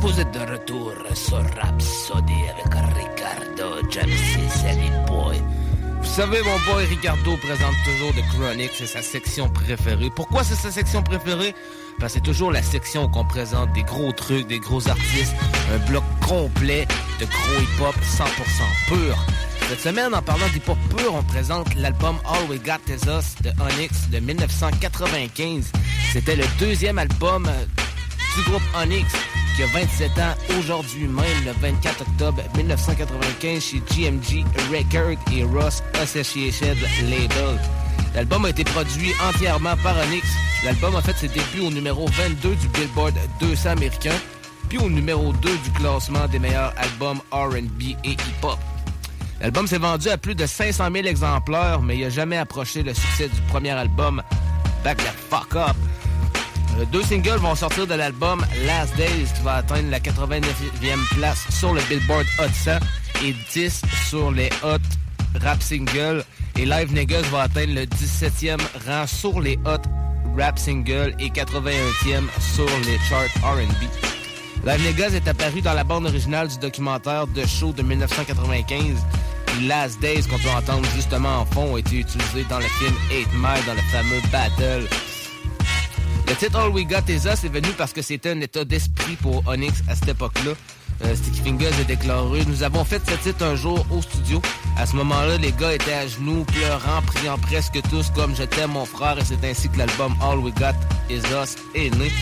Vous êtes de retour sur Rhapsody avec Ricardo, Jamsey, Sally Boy. Vous savez, mon boy Ricardo présente toujours The Chronic, c'est sa section préférée. Pourquoi c'est sa section préférée? Parce que c'est toujours la section où on présente des gros trucs, des gros artistes, un bloc complet de gros hip-hop 100% pur. Cette semaine, en parlant d'hip-hop pur, on présente l'album All We Got Is Us de Onyx de 1995. C'était le deuxième album du groupe Onyx qui a 27 ans aujourd'hui même, le 24 octobre 1995 chez GMG Record et Ross Association Label. L'album a été produit entièrement par Onyx. L'album a fait ses débuts au numéro 22 du Billboard 200 américain, puis au numéro 2 du classement des meilleurs albums R&B et hip-hop. L'album s'est vendu à plus de 500 000 exemplaires, mais il n'a jamais approché le succès du premier album, Back the Fuck Up. Euh, Deux singles vont sortir de l'album Last Days qui va atteindre la 89e place sur le Billboard Hot 100 et 10 sur les Hot rap single et Live Niggas va atteindre le 17e rang sur les hot rap singles et 81e sur les charts R&B. Live Niggas est apparu dans la bande originale du documentaire The Show de 1995. Et Last Days qu'on peut entendre justement en fond a été utilisé dans le film 8 Mile dans le fameux battle le titre All We Got Is Us est venu parce que c'était un état d'esprit pour Onyx à cette époque-là. Euh, Sticky Fingers a déclaré Nous avons fait ce titre un jour au studio. À ce moment-là, les gars étaient à genoux, pleurant, priant presque tous comme je t'aime mon frère, et c'est ainsi que l'album All We Got Is Us est né.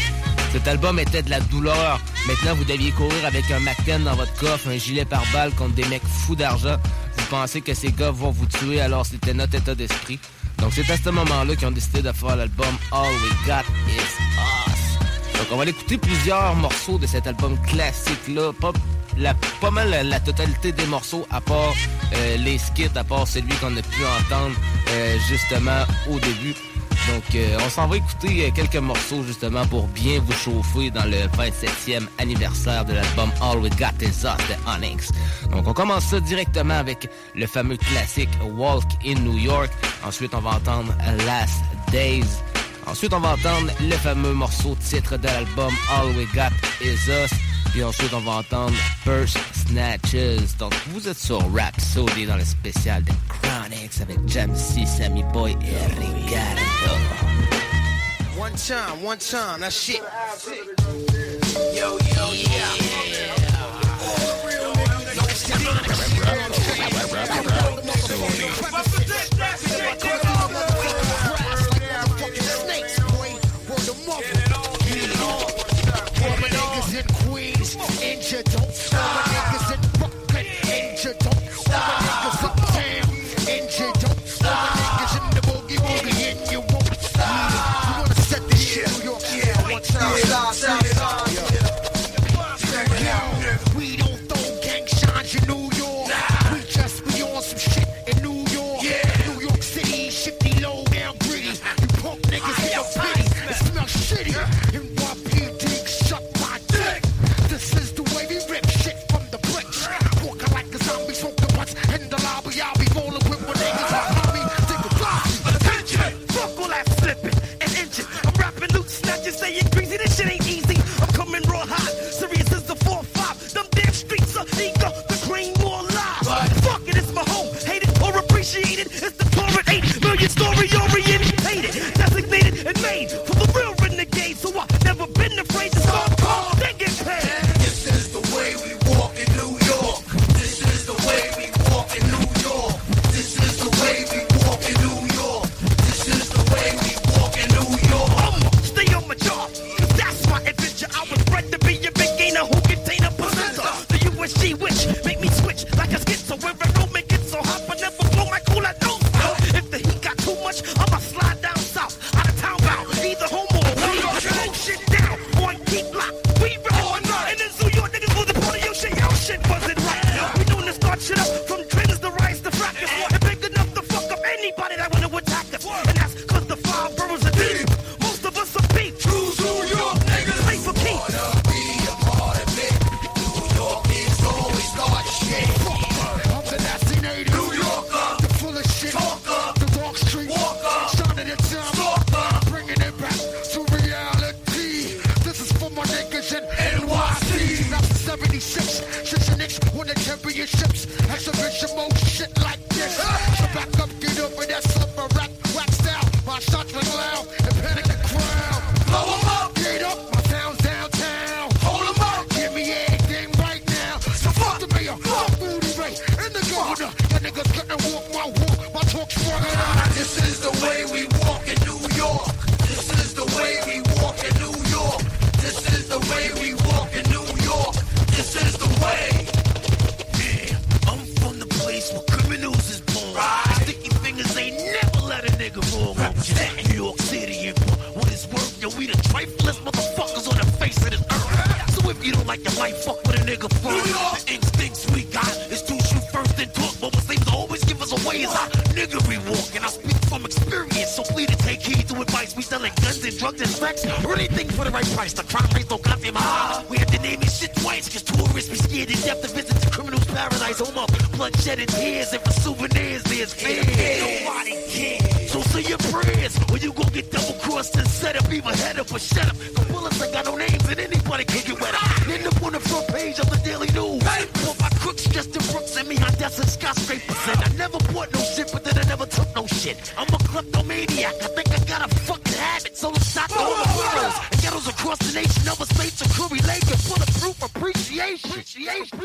Cet album était de la douleur. Maintenant, vous deviez courir avec un McTen dans votre coffre, un gilet par balle contre des mecs fous d'argent. Vous pensez que ces gars vont vous tuer, alors c'était notre état d'esprit. Donc c'est à ce moment-là qu'ils ont décidé de faire l'album All We Got Is Us. Donc on va écouter plusieurs morceaux de cet album classique-là. Pas, pas mal la, la totalité des morceaux, à part euh, les skits, à part celui qu'on a pu entendre euh, justement au début. Donc euh, on s'en va écouter euh, quelques morceaux justement pour bien vous chauffer dans le 27e anniversaire de l'album All We Got Is Us de Onyx. Donc on commence ça directement avec le fameux classique Walk in New York. Ensuite on va entendre Last Days. Ensuite on va entendre le fameux morceau titre de l'album All We Got Is Us. Puis ensuite on va entendre Purse Snatches. Donc vous êtes sur Rhapsody dans le spécial de Chronics avec Jamsey, Sammy Boy et Ricardo. One time, one time, that's shit. Yo, yo, yeah. Jamaican full of proof appreciation. appreciation.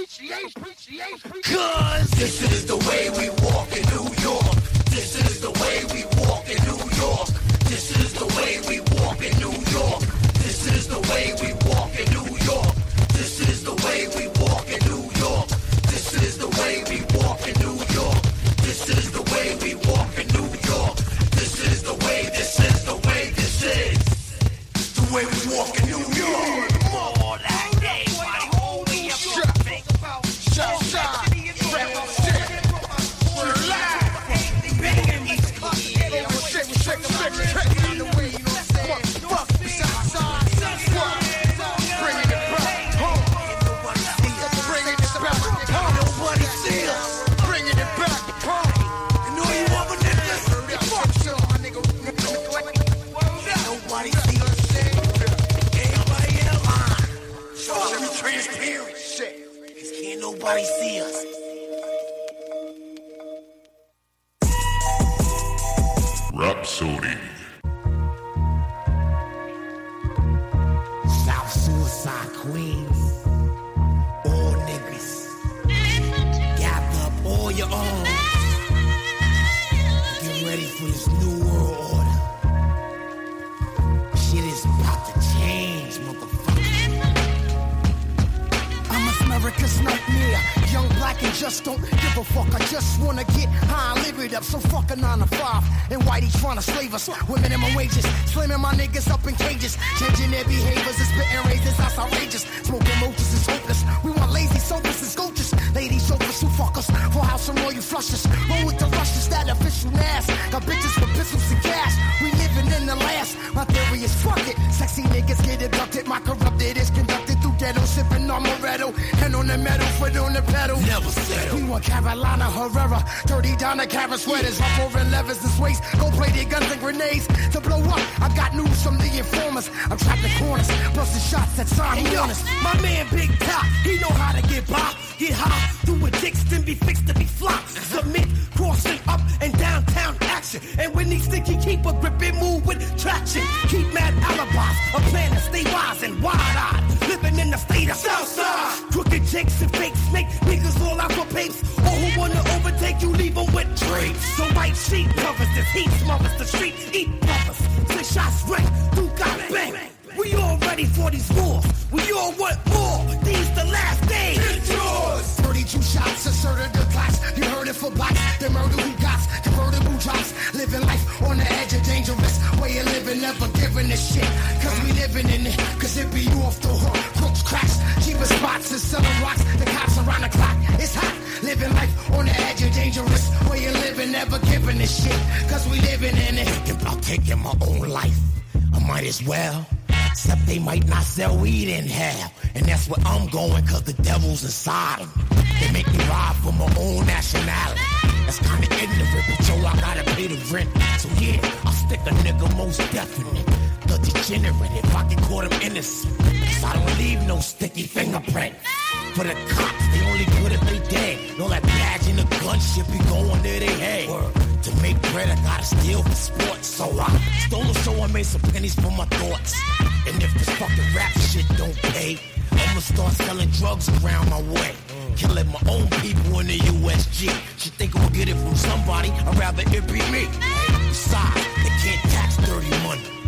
Cause this is the way we walk in New York. This is the way we walk in New York. This is the way we walk in New York. This is the way we I gotta steal for sports. So I stole a show and made some pennies for my thoughts. And if this fucking rap shit don't pay, I'ma start selling drugs around my way. Killing my own people in the USG. She think I'll get it from somebody, I'd rather it be me. Besides, they can't tax dirty money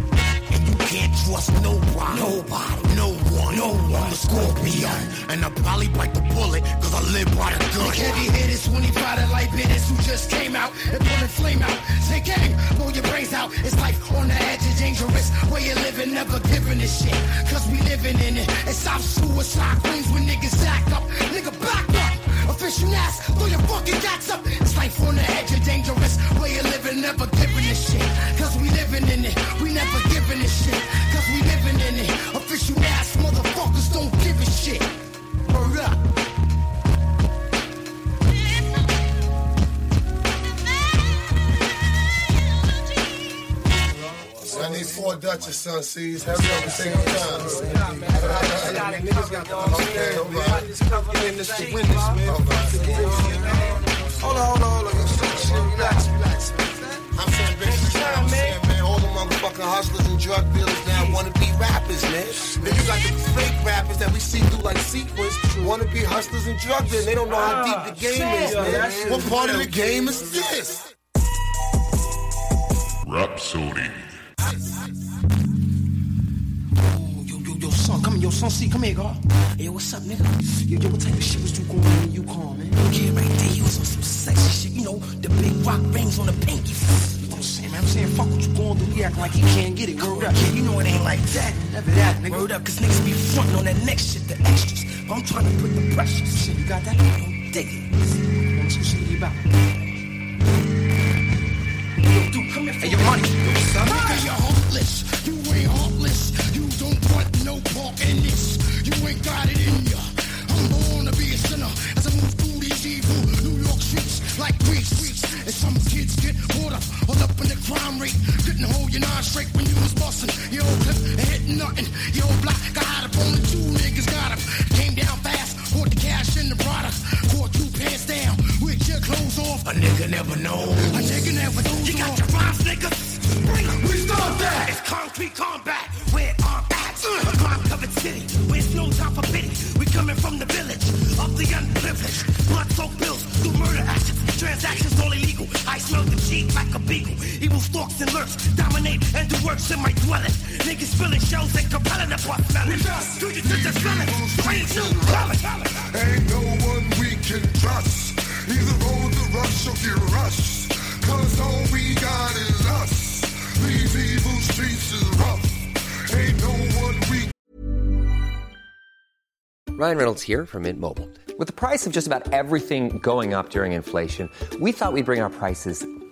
can't trust nobody, nobody, no one, no one. I'm a scorpion, and I probably bite the bullet, cause I live by the gun. Heavy hitters, 25 to light hitters who just came out and put a flame out. Take aim, blow your brains out. It's life on the edge, it's dangerous. Where you living, never giving this shit, cause we living in it. It's stops suicide queens when niggas act up. Nigga, back up. A fishing ass, throw your fucking guts up. It's life on the edge of dangerous. Way of living, never giving a shit. Cause we living in it, we never giving a shit. Cause we living in it. Official ass motherfuckers don't give a shit. Hurry up. 94 Duchess, son, sees. Hurry up and take your time. Niggas got the Okay, all right. Hold on, hold on, hold on. Relax, relax. I'm saying, bitch, you know what I'm saying, man. All the motherfucking hustlers and drug dealers now want to be rappers, man. Then you got the fake rappers that we see through like sequence, want to be hustlers and drug dealers. They don't know how deep the game is, man. What part of the game is this? Rhapsody. Yo, yo, yo, son, come here, yo, son, see, come here, girl. Hey, yo, what's up, nigga? Yo, yo, what type of shit was you going on when you call, man? Yeah, right there, you was on some sexy shit, you know, the big rock rings on the pinky. You know what I'm saying, man? I'm saying, fuck what you going through, he acting like he can't get it, word up. Yeah, you know it ain't like that. Never that, nigga. Word up, cause niggas be frontin' on that next shit, the extras. But I'm trying to put the pressure. Shit, you got that? Yo, dig it. Let's go see what you about. Yo, dude, come here. Hey, your money. Son. Nigga, you're heartless. You ain't heartless. You don't want no part in this. You ain't got it in ya. I'm born to be a sinner as I move through these evil New York streets like grease. And some kids get caught up, all up in the crime rate. Couldn't hold your nine straight when you was bustin'. Your old clip and hitting nothing. Your old block got up on the two niggas got up. Came down fast, bought the cash in the product. Caught two pants down with your clothes off. A nigga never know. A nigga never knows. You got your rhymes, nigga. Bring 'em. We start that. It's concrete combat. Where our bats? A crime covered city. Where's no time for pity. We coming from the village of the unprivileged. Blood soaked bills through murder actions. Transactions all illegal. I smell the cheek like a beagle. Evil stalks and lurks. Dominate and do works in my dwelling. Niggas spilling shells and compelling the bus melon. Do you just the spelling? Strange new. Ain't no one we can trust. Either the rush or get rushed. Cause all we got is us. These evil streets is rough. Ain't no one we Ryan Reynolds here from Mint Mobile. With the price of just about everything going up during inflation, we thought we'd bring our prices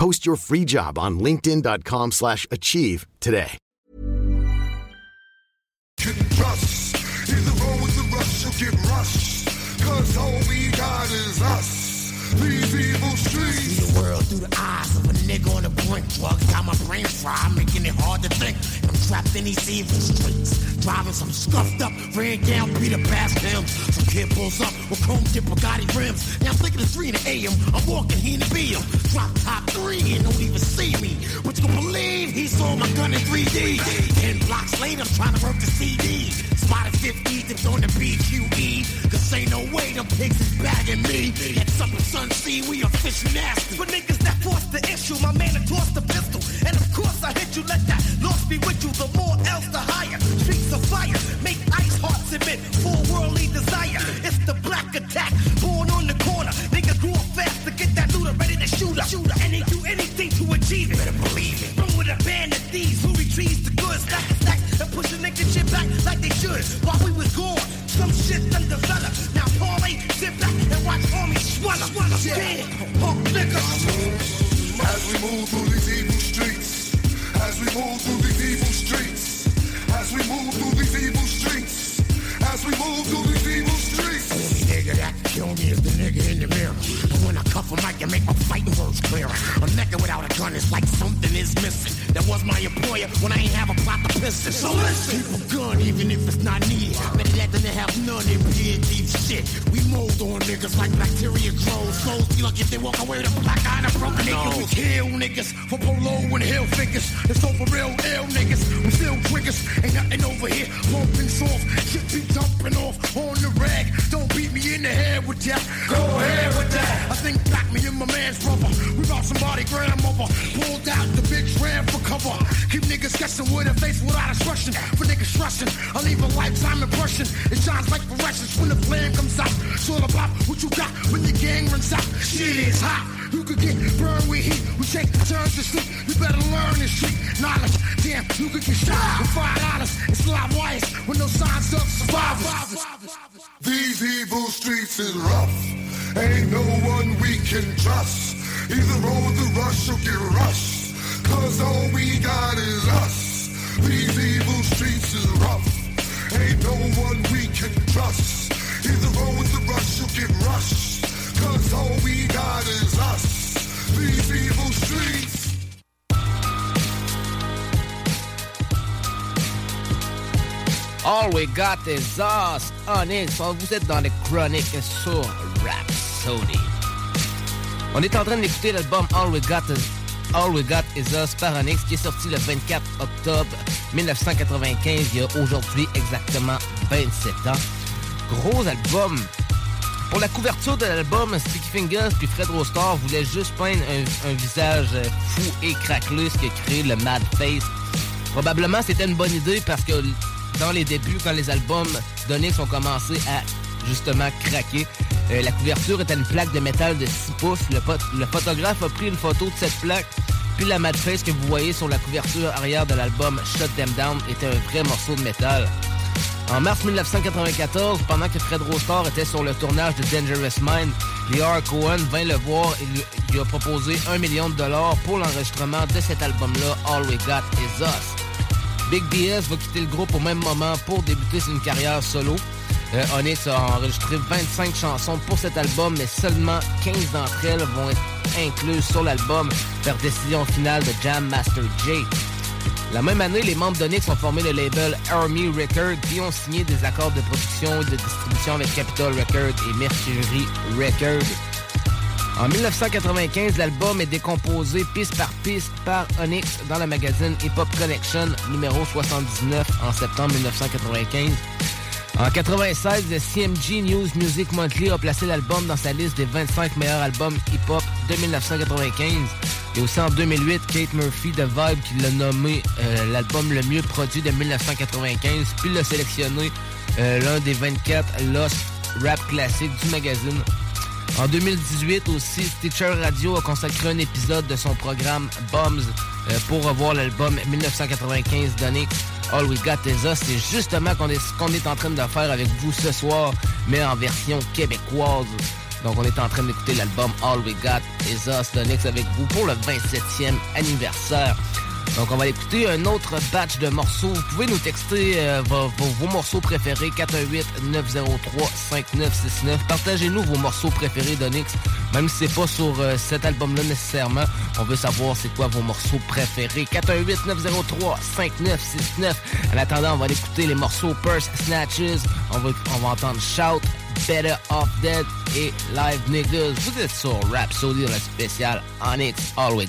Post your free job on linkedin.com slash achieve today. Either roll with the rush or get rushed. Cause all we got is us. These evil streets. See the world through the eyes of a nigga on the brink. Drugs got my brain fried, making it hard to think. I'm trapped in these evil streets. Driving some scuffed up, ran down Peter past him. Some kid pulls up with chrome tip Bugatti rims. Now I'm thinking it's 3 in the AM. I'm walking, he in the BM. Drop top three and don't even see me. But you gon' believe he saw my gun in 3D. Ten blocks later, I'm trying to work the CD. Spotted 50 dipped on the BQE. Cause ain't no way them pigs is bagging me. At Supper Sea, we are fish nasty. For niggas that force the issue, my man had tossed the pistol. And of course I hit you, let that loss be with you. The more else, the higher. Streets of fire, make ice hearts admit for worldly desire. It's the black attack, born on the corner. Niggas grew up fast to get that looter, ready to shoot up. And they do anything to achieve it. Better believe it. Run with a band of thieves who retrieves the goods, stack and stack, and push a nigga shit back like they should. While we was gone, some shit done developed. Now parlay, sit back and watch armies swallow. Damn, punk niggas. As we move through these evil streets. As we move through these evil streets. As we move through these evil streets. As we move through these evil nigga that kill me is the nigga in the mirror. And when I cuff a mic and make my fighting words clearer. A naked without a gun is like something is missing. That was my employer when I ain't have a plot to piston. So listen, keep a gun even if it's not needed. Better that than to have none in deep shit. We mold on niggas like bacteria grows. Souls be lucky if they walk away with a black eye and a broken nigga. We kill niggas for polo and hill figures. It's all for real ill niggas. We still triggers. Ain't nothing over here. Pumping soft. Shit be dumping off on the rag. Don't beat me in the head with. Go ahead with that. I think back me and my man's brother. We bought somebody grandmother. Pulled out the bitch ran for cover. Keep niggas guessing with a face without instruction. For niggas rushing. I leave a lifetime impression. It shines like fluorescence when the flame comes out. It's all about what you got when the gang runs out. Shit is hot. You could get burned with heat. We take turns to sleep. You better learn this street knowledge. Damn, you could get shot with five dollars. It's live wires with no signs of survivors. These evil streets is rough. Ain't no one we can trust. Either roll the rush or get rushed. Cause all we got is us. These evil streets is rough. Ain't no one we can trust. Either with the rush or get rushed. Cause all we got is us. These evil streets. All we got is us, Onyx. Vous êtes dans les chroniques sur Rhapsody. On est en train d'écouter l'album All We Got Is All We Got Is Us par Onyx qui est sorti le 24 octobre 1995, il y a aujourd'hui exactement 27 ans. Gros album. Pour la couverture de l'album, Sticky Fingers puis Fred Rostar voulaient juste peindre un, visage fou et craquelé, ce qui a créé le Mad Face. Probablement c'était une bonne idée parce que dans les débuts, quand les albums d'Onyx ont commencé à justement craquer, euh, la couverture était une plaque de métal de 6 pouces. Le, photographe a pris une photo de cette plaque, puis la Mad que vous voyez sur la couverture arrière de l'album Shut Them Down était un vrai morceau de métal. En mars 1994, pendant que Fred Rostar était sur le tournage de Dangerous Mind, Lior Cohen vint le voir et lui, lui a proposé un million de dollars pour l'enregistrement de cet album-là, All We Got Is Us. Big BS va quitter le groupe au même moment pour débuter une carrière solo. Euh, Onyx a enregistré 25 chansons pour cet album, mais seulement 15 d'entre elles vont être incluses sur l'album par décision finale de Jam Master Jay. La même année, les membres d'Onyx ont formé le label Army Records qui ont signé des accords de production et de distribution avec Capitol Records et Mercury Records. En 1995, l'album est décomposé piste par piste par Onyx dans le magazine Hip Hop Connection numéro 79 en septembre 1995. En 96, le CMG News Music Monthly a placé l'album dans sa liste des 25 meilleurs albums hip-hop de 1995. Et aussi en 2008, Kate Murphy de Vibe qui l'a nommé euh, l'album le mieux produit de 1995, puis l'a sélectionné euh, l'un des 24 Lost Rap classiques du magazine. En 2018 aussi, Stitcher Radio a consacré un épisode de son programme Bombs euh, pour revoir l'album 1995 d'Onyx. All We Got Is Us, c'est justement ce qu'on est en train de faire avec vous ce soir, mais en version québécoise. Donc on est en train d'écouter l'album All We Got Is Us d'Onyx avec vous pour le 27e anniversaire. Donc on va écouter un autre batch de morceaux. Vous pouvez nous texter euh, vos, vos- morceaux préférés 418-903-5969. Partagez-nous vos morceaux préférés d'Onyx. Même si c'est pas sur euh, cet album-là nécessairement, on veut savoir c'est quoi vos morceaux préférés. 418-903-5969. En attendant, on va écouter les morceaux Purse Snatches. On va, on va entendre Shout, Better Off Dead et Live Niggas. Vous êtes sur Rhapsody, le spécial Onyx. All we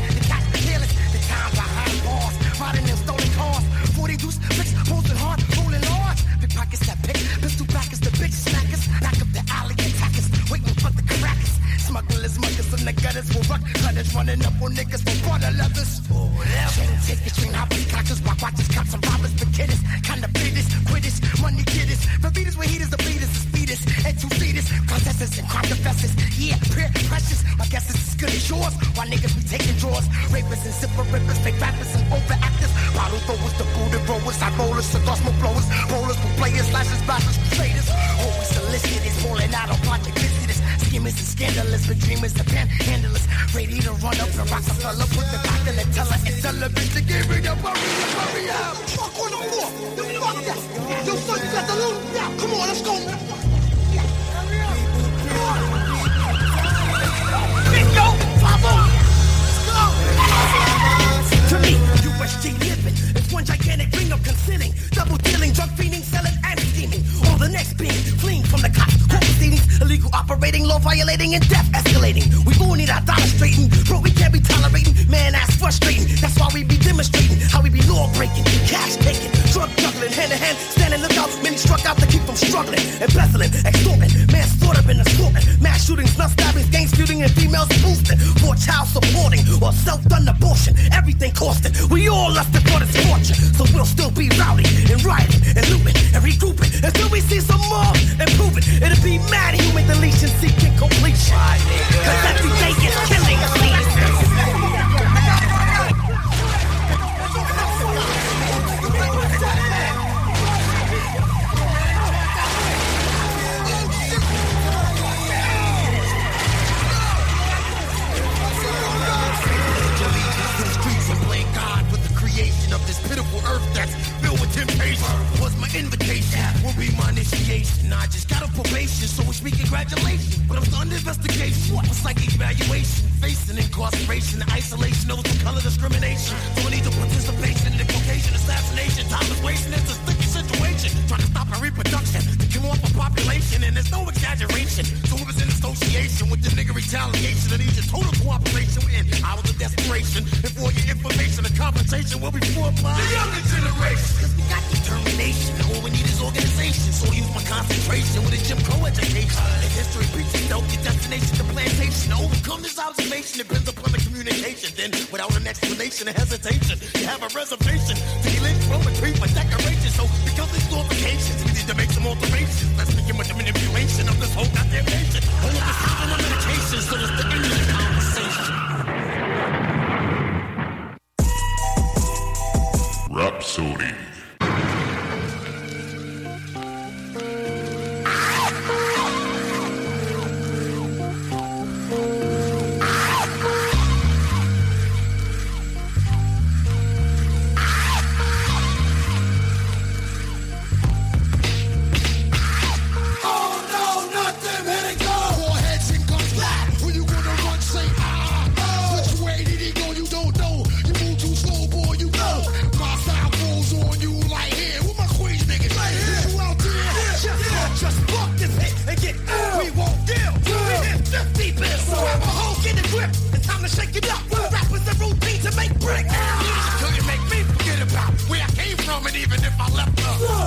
in the gutters will rock. Hundreds running up on niggas from water lovers. Can't take between hobby cockers, rock watches, cops and robbers, bikinis, kinda biggest, quittest, money kiddies. Repeaters with heaters, the bleeders, the speeders, and two feeders, processors and crime confessors. Yeah, pure precious, My guess is as good as yours. Why niggas be taking drawers, rapists and zipper rippers, fake rappers and overactors. Bottle throwers, the booty rollers, I rollers, cigar smoke blowers, rollers, players, slashers, blasters, traders. Always solicited, falling out on project business. Schemers and scandalous, but dreamers and panhandlers. Ready to run up the Rockefeller, put the back in the teller and tell a bitch to give me the hurry up, hurry up. Fuck on the floor. You fuck that. Yo, fuck got the loot. Yeah, come on, let's go. Living is one gigantic ring of concealing, double dealing, drug fiending, selling and steaming. All the next being fleeing from the cops, court proceedings, illegal operating, law violating, and death escalating. We gon' need our dollar straighten, bro. We can't be tolerating, man. That's frustrating. That's why we be demonstrating how we be law breaking, cash taking, drug juggling, hand to hand, standing lookout. Many struck out to keep from struggling, embezzling, extorting, manslaughter and assaulting, mass shootings, nut stabbings, gang feuding, and females boosting, for child supporting or self-done abortion. Everything costing. We all lusted for this fortune, so we'll still be rowdy and rioting and looting and regrouping until we see some more improving. It'll be mad human deletion seeking completion. Cause every day is killing creation of this pitiful earth that's with temptation was my invitation, will be my initiation. I just got a probation, so wish me congratulations. But I'm under investigation. It's like evaluation, facing incarceration, isolation, over the color discrimination. I need the participation in the Caucasian assassination. Time is wasting, it's a sticky situation. Trying to stop our reproduction, to kill off a population, and there's no exaggeration. So it was in association with the nigga retaliation. I need your total cooperation within hours of desperation. And for your information, the compensation will be for the younger generation. Got determination, all we need is organization. So use my concentration with a Jim Crow education. And history preaches self your destination to plantation. Overcome this observation depends upon the communication. Then, without an explanation or hesitation, you have a reservation. To lynch from a tree for decoration. So, because these glorifications, we need to make some alterations. Let's begin with the manipulation of this whole goddamn nation. All of this time on medication, so it's the end of the conversation. Rhapsody. Even if I left her,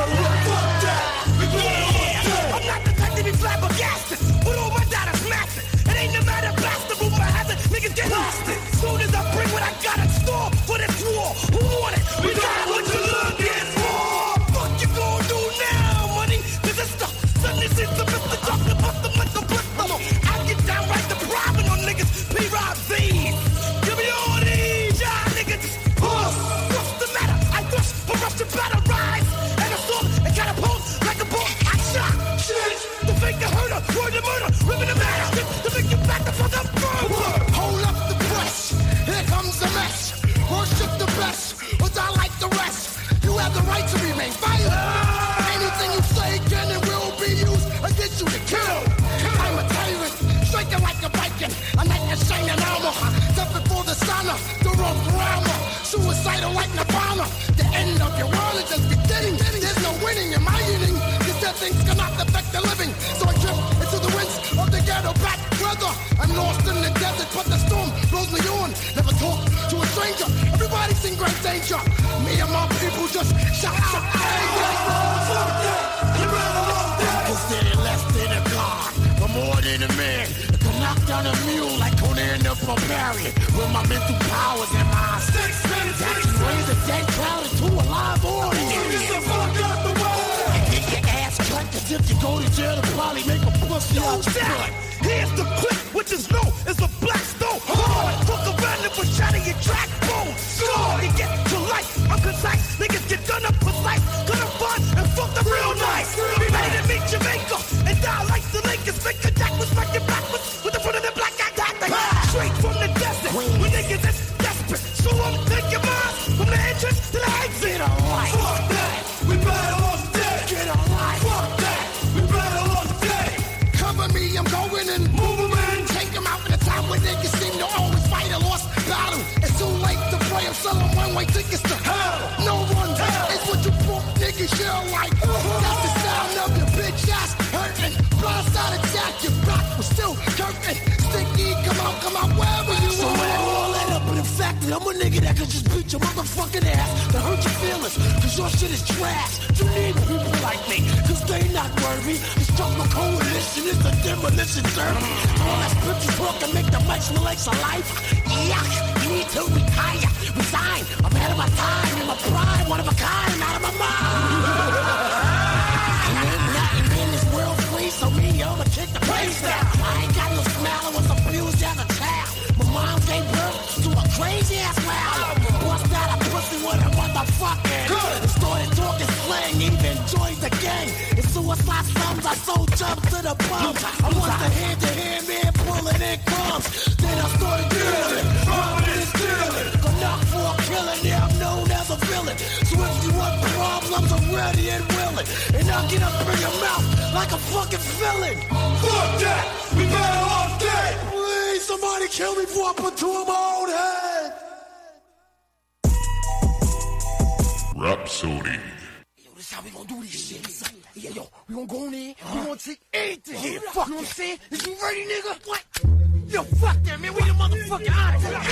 Well, overbearing with my mental powers and my six minutes. I raise a dead crowd into a live audience. Get the fuck out the way. And get your ass cut, cause if you go to jail, they'll probably make a pussy out of you. Here's the quick fucking ass to hurt your feelings. Cause your shit is trash. You need people like me, cause they not worthy. It's just coalition, it's a demolition derby. All that scripture talk can make the mic more like life. Yuck, you need to retire, resign. I'm out of my time, in my prime, one of a kind, out of my mind. the gang. it's suicide slums, I so jump to the bump. I want the hand-to-hand man pulling in crumbs. Then I started dealing, robbing and stealing. Got knocked for a killing, Yeah, I'm known as a villain. So if you want problems, I'm ready and willing. And I'll get up in your mouth like a fucking villain. Fuck that! We better off dead! Please, somebody kill me before I put two in my own head! Rhapsody we gonna go in there, we gonna take anything here. Fuck, you know what I'm saying? Is you ready, nigga? What? Yo, fuck that, man. We the motherfucking honest.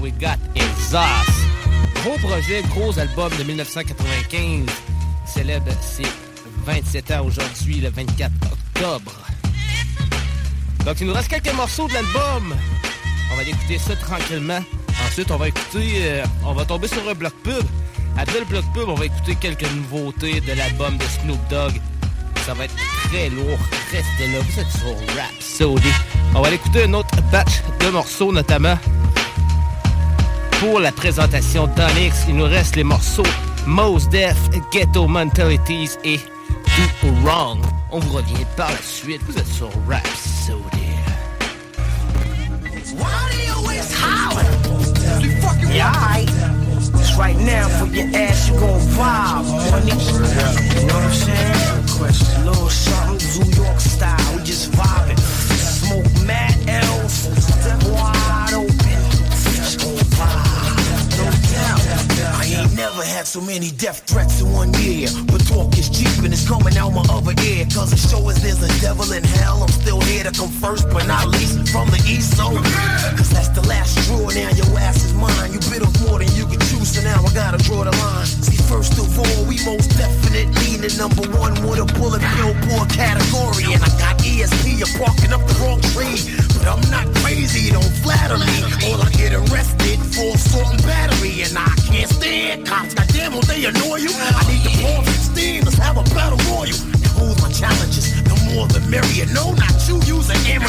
We Got Is Us. Gros projet, gros album de 1995. Il célèbre ses 27 ans aujourd'hui, le 24 octobre. Donc il nous reste quelques morceaux de l'album. On va écouter ça tranquillement. Ensuite, on va écouter, euh, on va tomber sur un bloc pub. Après le bloc pub, on va écouter quelques nouveautés de l'album de Snoop Dogg. Ça va être très lourd. Restez là, vous êtes sur Rhapsody. On va aller écouter un autre batch de morceaux, notamment pour la présentation d'Onyx. Il nous reste les morceaux Most Death, Ghetto Mentalities et Do Wrong. On vous revient par la suite. Vous êtes sur Rhapsody. Why do you always right now for your ass, you gon' vibe, money. You know what I'm saying? Little something New York style, we just vibing. Smoke mad L's. had so many death threats in one year. But talk is cheap and it's coming out my other ear. Cause it shows there's a devil in hell, I'm still here to come first, but not least from the east. So, cause that's the last draw Now your ass is mine. You bit off more than you can chew, so now I gotta draw the line. See, first of all, we most definitely the number one with a bullet billboard category. And I got ESP, you're barking up the wrong tree. But I'm not crazy, don't flatter me. All I get arrested for assault and battery. And I can't stand cops Goddamn, will they annoy you? I need the more 15, let's have a battle royal. Behold my challenges, no more than myriad. No, not you, Using an.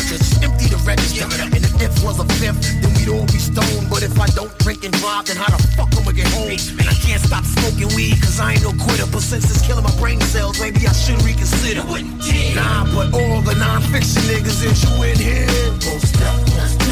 Empty the register, and if it was a fifth, then we'd all be stoned. But if I don't drink and drive, then how the fuck am I get home? And I can't stop smoking weed, cause I ain't no quitter. But since it's killing my brain cells, maybe I should reconsider. Nah, but all the non-fiction niggas that you in here, most up,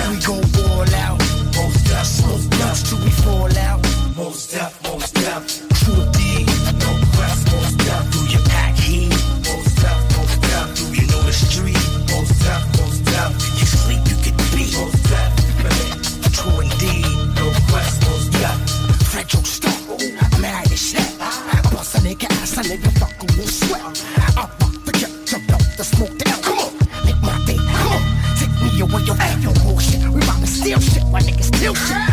we go all out. Most up, smoke dust till we fall out most deaf, most deaf. True being, no class, most deaf. Do you act mean? Most deaf, most deaf. Do you know the street? Most deaf, most deaf. You sleep, you get beat. Most deaf, man. True indeed, no class, most deaf. Fred, I'm Mad as shit. Bust a nigga ass, a nigga fucker will sweat. I rock the jet, jump out the smoke down. Come on, make my day. Come on, take me away, yo, your bullshit. Oh, we bout to steal shit, my niggas steal shit.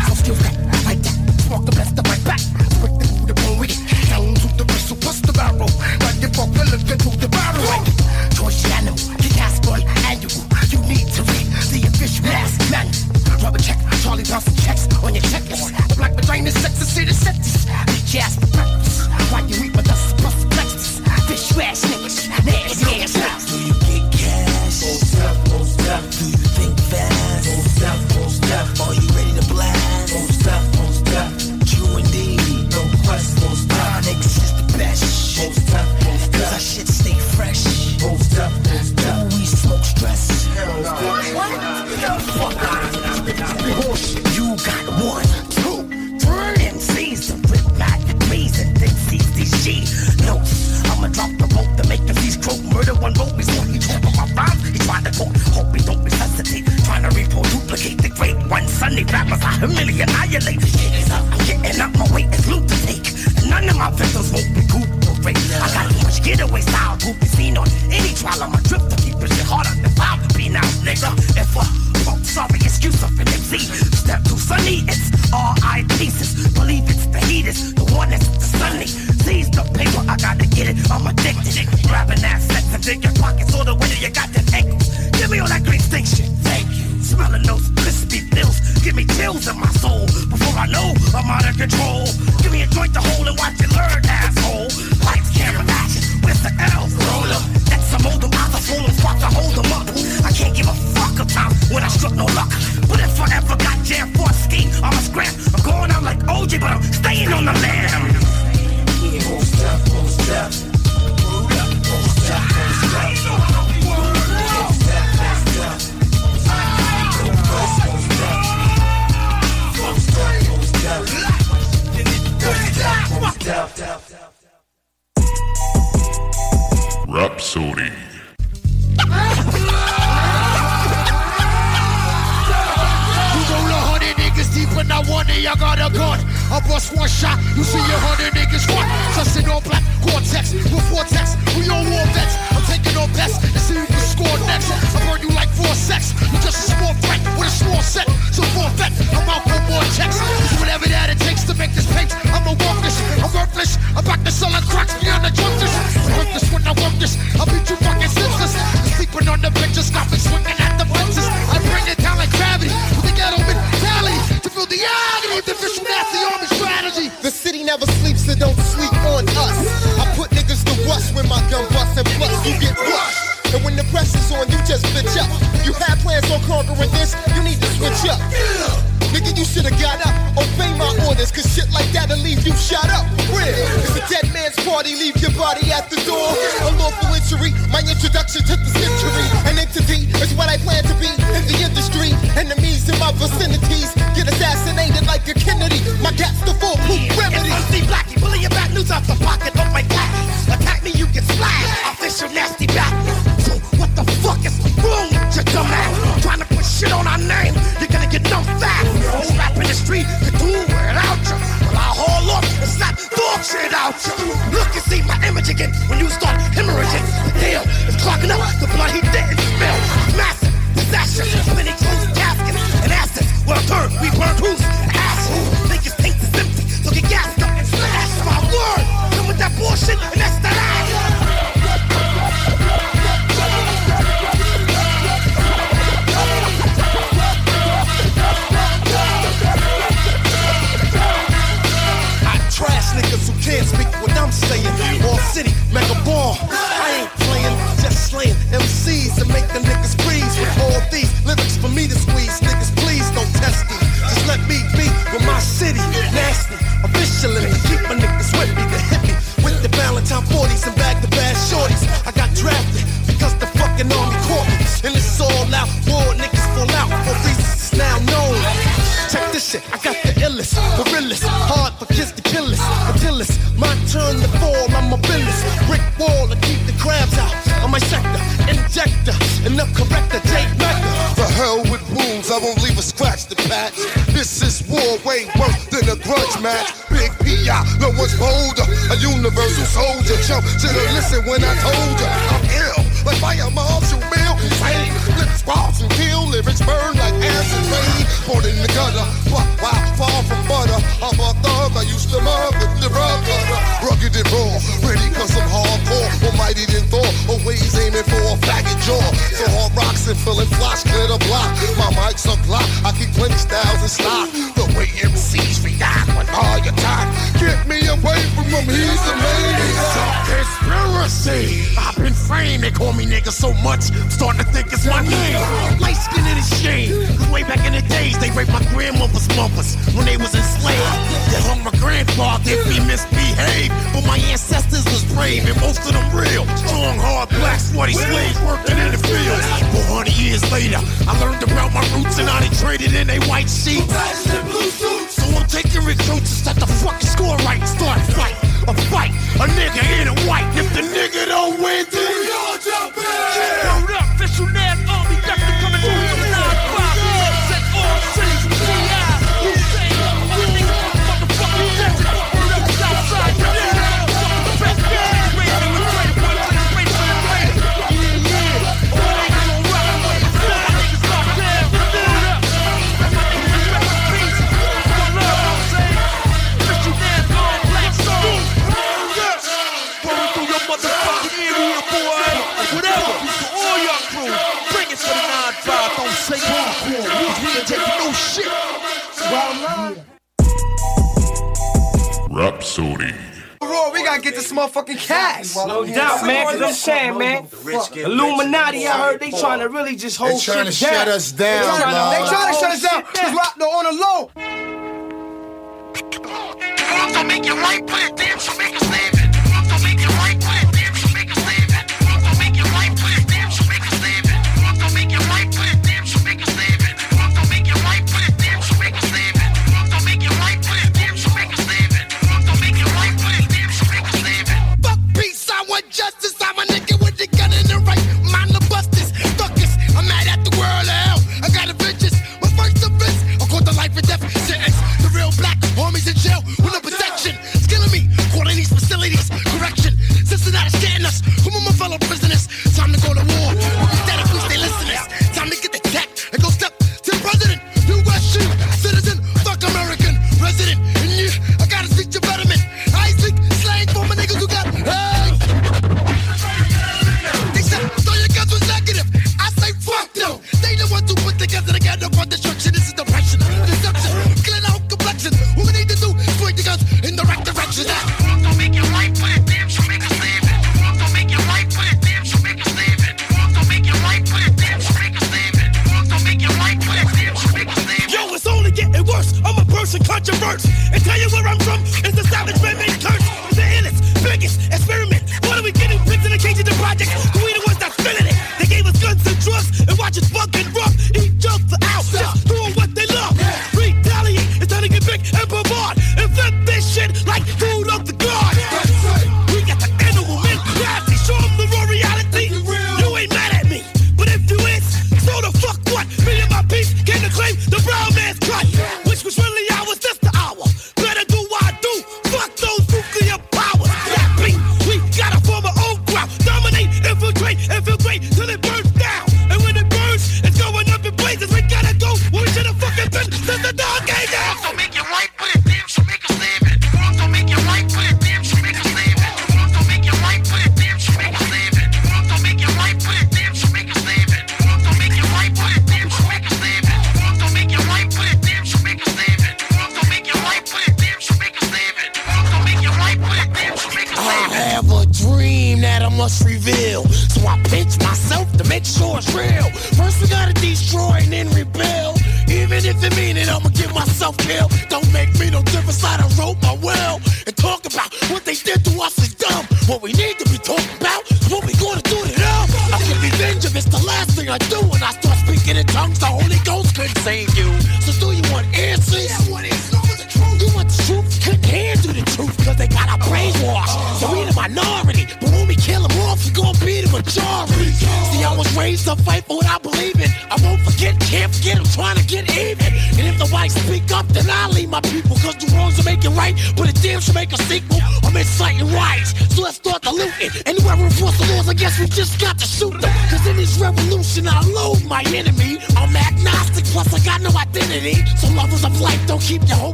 Jump, should've listened when I told you. I'm ill, like fire marshal Bill. Insane, lips cross and kill, lyrics burn like acid rain. Born in the gutter, but wow, far from butter. I'm a thug, I used to mug with the rug. Rugged and raw, ready cause I'm hardcore. Almighty than Thor, always aiming for a faggot jaw. So hard rocks and filling flash, clear the block. My mic's a clock, I keep plenty styles in stock. Way MCs react when all your time. Get me away from him, he's a maniac. Conspiracy. I've been framed, they call me nigga so much, I'm starting to think it's my name. Light skin in the shame. Cause way back in the days, they raped my grandmother's mothers when they was enslaved. They hung my grandfather if he misbehaved. But my ancestors was brave and most of them real. Strong, hard, black, sweaty slaves working in the fields. 400 years later, I learned about my roots and how they traded in they white sheets. I'm taking recruits set the fucking score right start a fight. A fight, a nigga in a white. If the nigga don't win, then we all jump in. Popcorn. We ain't taking no shit. Rhapsody. Roy, we gotta get this motherfucking cash. No doubt, man, cause I'm saying, man, Illuminati, I heard they trying to really just hold shit down. They trying to shut us down, They trying to- they trying to shut us down. Cause rock no on the low. Don't make it right, put it damn, so make life and death sentence. The real black homies in jail with no protection. It's killing me. Quarantines, facilities, correction. Cincinnati's getting us. Who are my fellow prisoners? Time to go to war. I'm from is the savage man-made curse. The illest, biggest experiment. What are we getting? Picked in the cage of the project. Who we the ones that's feeling it? They gave us guns and drugs and watch us bug.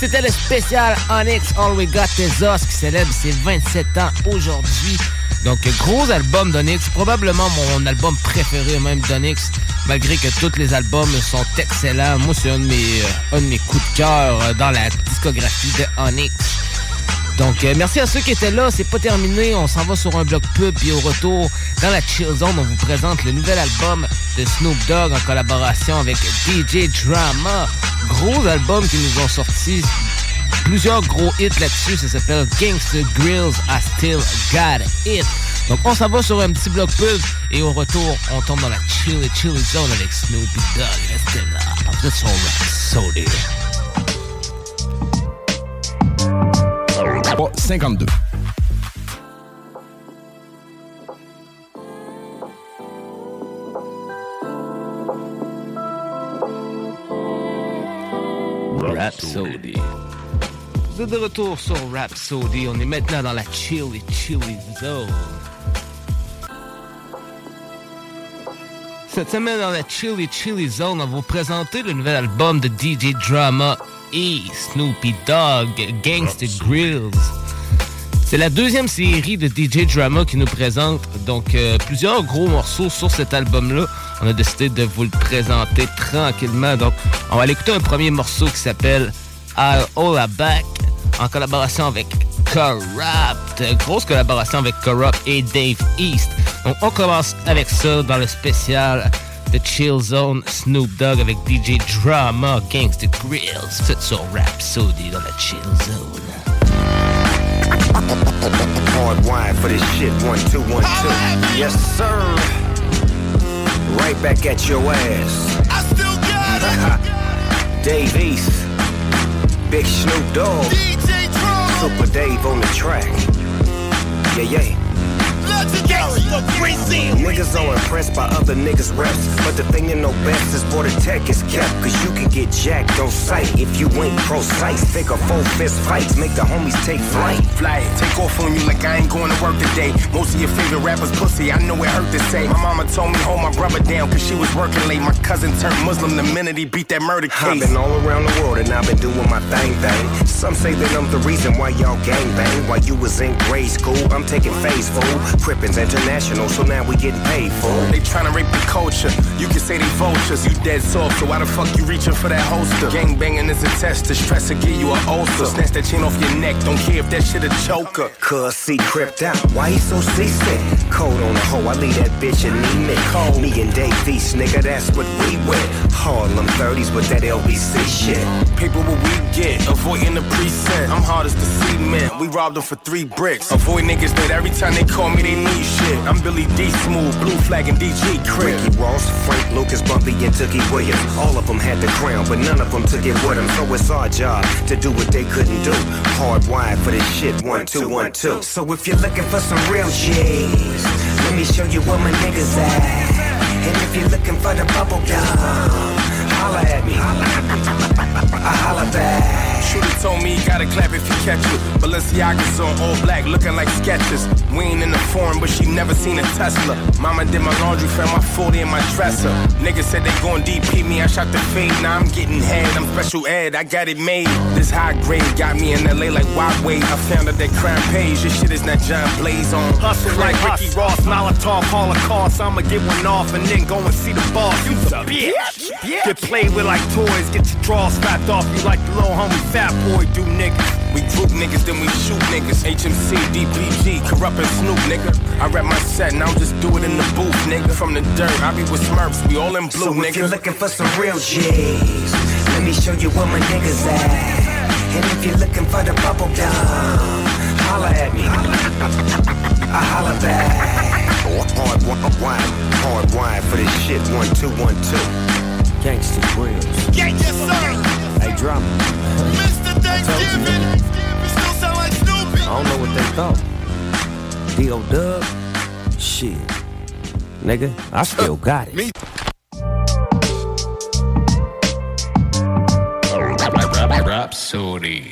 C'était le spécial Onyx All We Got Is qui célèbre ses 27 ans aujourd'hui. Donc, gros album d'Onyx, probablement mon album préféré même d'Onyx, malgré que tous les albums sont excellents. Moi, c'est un, de mes, euh, un de mes coups de cœur euh, dans la discographie de Onyx. Donc, euh, merci à ceux qui étaient là. C'est pas terminé. On s'en va sur un bloc pub. Puis au retour, dans la Chill Zone, on vous présente le nouvel album de Snoop Dogg en collaboration avec DJ Drama. Gros album qui nous ont sorti. Plusieurs gros hits là-dessus. Ça s'appelle Gangster Grills I Still Got It. Donc, on s'en va sur un petit bloc pub. Et au retour, on tombe dans la Chilly Chilly Zone avec Snoopy Dogg. Restez là. Vous êtes sur Rhapsody. 52. Vous êtes de retour sur Rhapsody. On est maintenant dans la Chilly Chilly Zone. Cette semaine dans la Chilly Chilly Zone, on va vous présenter le nouvel album de DJ Drama et Snoopy Dogg, Gangsta Grills. C'est la deuxième série de DJ Drama qui nous présente donc euh, plusieurs gros morceaux sur cet album-là. On a décidé de vous le présenter tranquillement. Donc, on va aller écouter un premier morceau qui s'appelle I'll All Back en collaboration avec Corrupt. Grosse collaboration avec Corrupt et Dave East. Donc, on commence avec ça dans le spécial de Chill Zone Snoop Dogg avec DJ Drama Gangsta Grills. C'est sur Rhapsody dans la Chill Zone. Hard wine for this shit, one, two, one, two. Yes, sir. Right back at your ass. I still got it. Dave East, Big Snoop Dogg, Super Dave on the track. Yeah, yeah. Niggas are impressed by other niggas' reps. But the thing you know best is the tech is kept. Cause you can get jacked on sight if you ain't precise. Think a full fist fights, make the homies take flight. Fly, take off on you like I ain't going to work today. Most of your favorite rappers pussy, I know it hurt to say. My mama told me hold my brother down cause she was working late. My cousin turned Muslim the minute he beat that murder case. I've been all around the world and I've been doing my thing, thing. Some say that I'm the reason why y'all gang bang. While you was in grade school, I'm taking phase fool. Crippins International, so now we getting paid for. it. They tryna rape the culture. You can say they vultures. You dead soft, so why the fuck you reaching for that holster? Gang banging is a test. The stress will give you an ulcer. Snatch that chain off your neck. Don't care if that shit a choker. Cuz see crept out. Why he so seasick? Cold on the hoe, I leave that bitch anemic. Cold. Me and Dave East, nigga, that's what we with. Harlem 30s with that LBC shit. Paper what we get, avoiding the precinct. I'm hard as the cement. We robbed them for three bricks. Avoid niggas that every time they call me, they need shit. I'm Billy D Smooth, Blue Flag, and DG Crip. Ricky Ross, Frank Lucas, Bumpy, and Tookie Williams. All of them had the crown, but none of them took it with them. So it's our job to do what they couldn't do. Hard wired for this shit, one, two, one, two. So if you're looking for some real G's, let me show you where my niggas at. And if you're looking for the bubble gum, holla at me. I holla back. Shooter told me he gotta clap if he catch you. Balenciaga's on all black, looking like sketches. We ain't in the foreign, but she never seen a Tesla. Mama did my laundry, found my 40 in my dresser. Niggas said they gon' DP me, I shot the fade. Now I'm getting head, I'm special ed, I got it made. This high grade got me in LA like wide way. I found out that crime pays. This shit is not John Blaze on. Hustle like Ricky Ross, Molotov, Holocaust. I'ma get one off and then go and see the boss. You's a bitch. Get played with like toys, get your drawers fapped off you like the little homie fat boy do niggas. We group niggas, then we shoot niggas. HMC, DPG, Kurupt and Snoop, nigga. I rap my set, now I'm just do it in the booth, nigga. From the dirt, I be with Smurfs, we all in blue, So nigga. if you're looking for some real G's, let me show you where my niggas at. And if you're looking for the bubble gum, holla at me. I holla back. Hard wine, hard wine for this shit. One, two, one, two. Gangsta Grillz. Yes, sir. Hey, drama. Mr. Thanksgiving. Still sound like Snoopy. I don't know what they thought. D.O. Dub? Shit. Nigga, I still uh, got it. Rhapsody.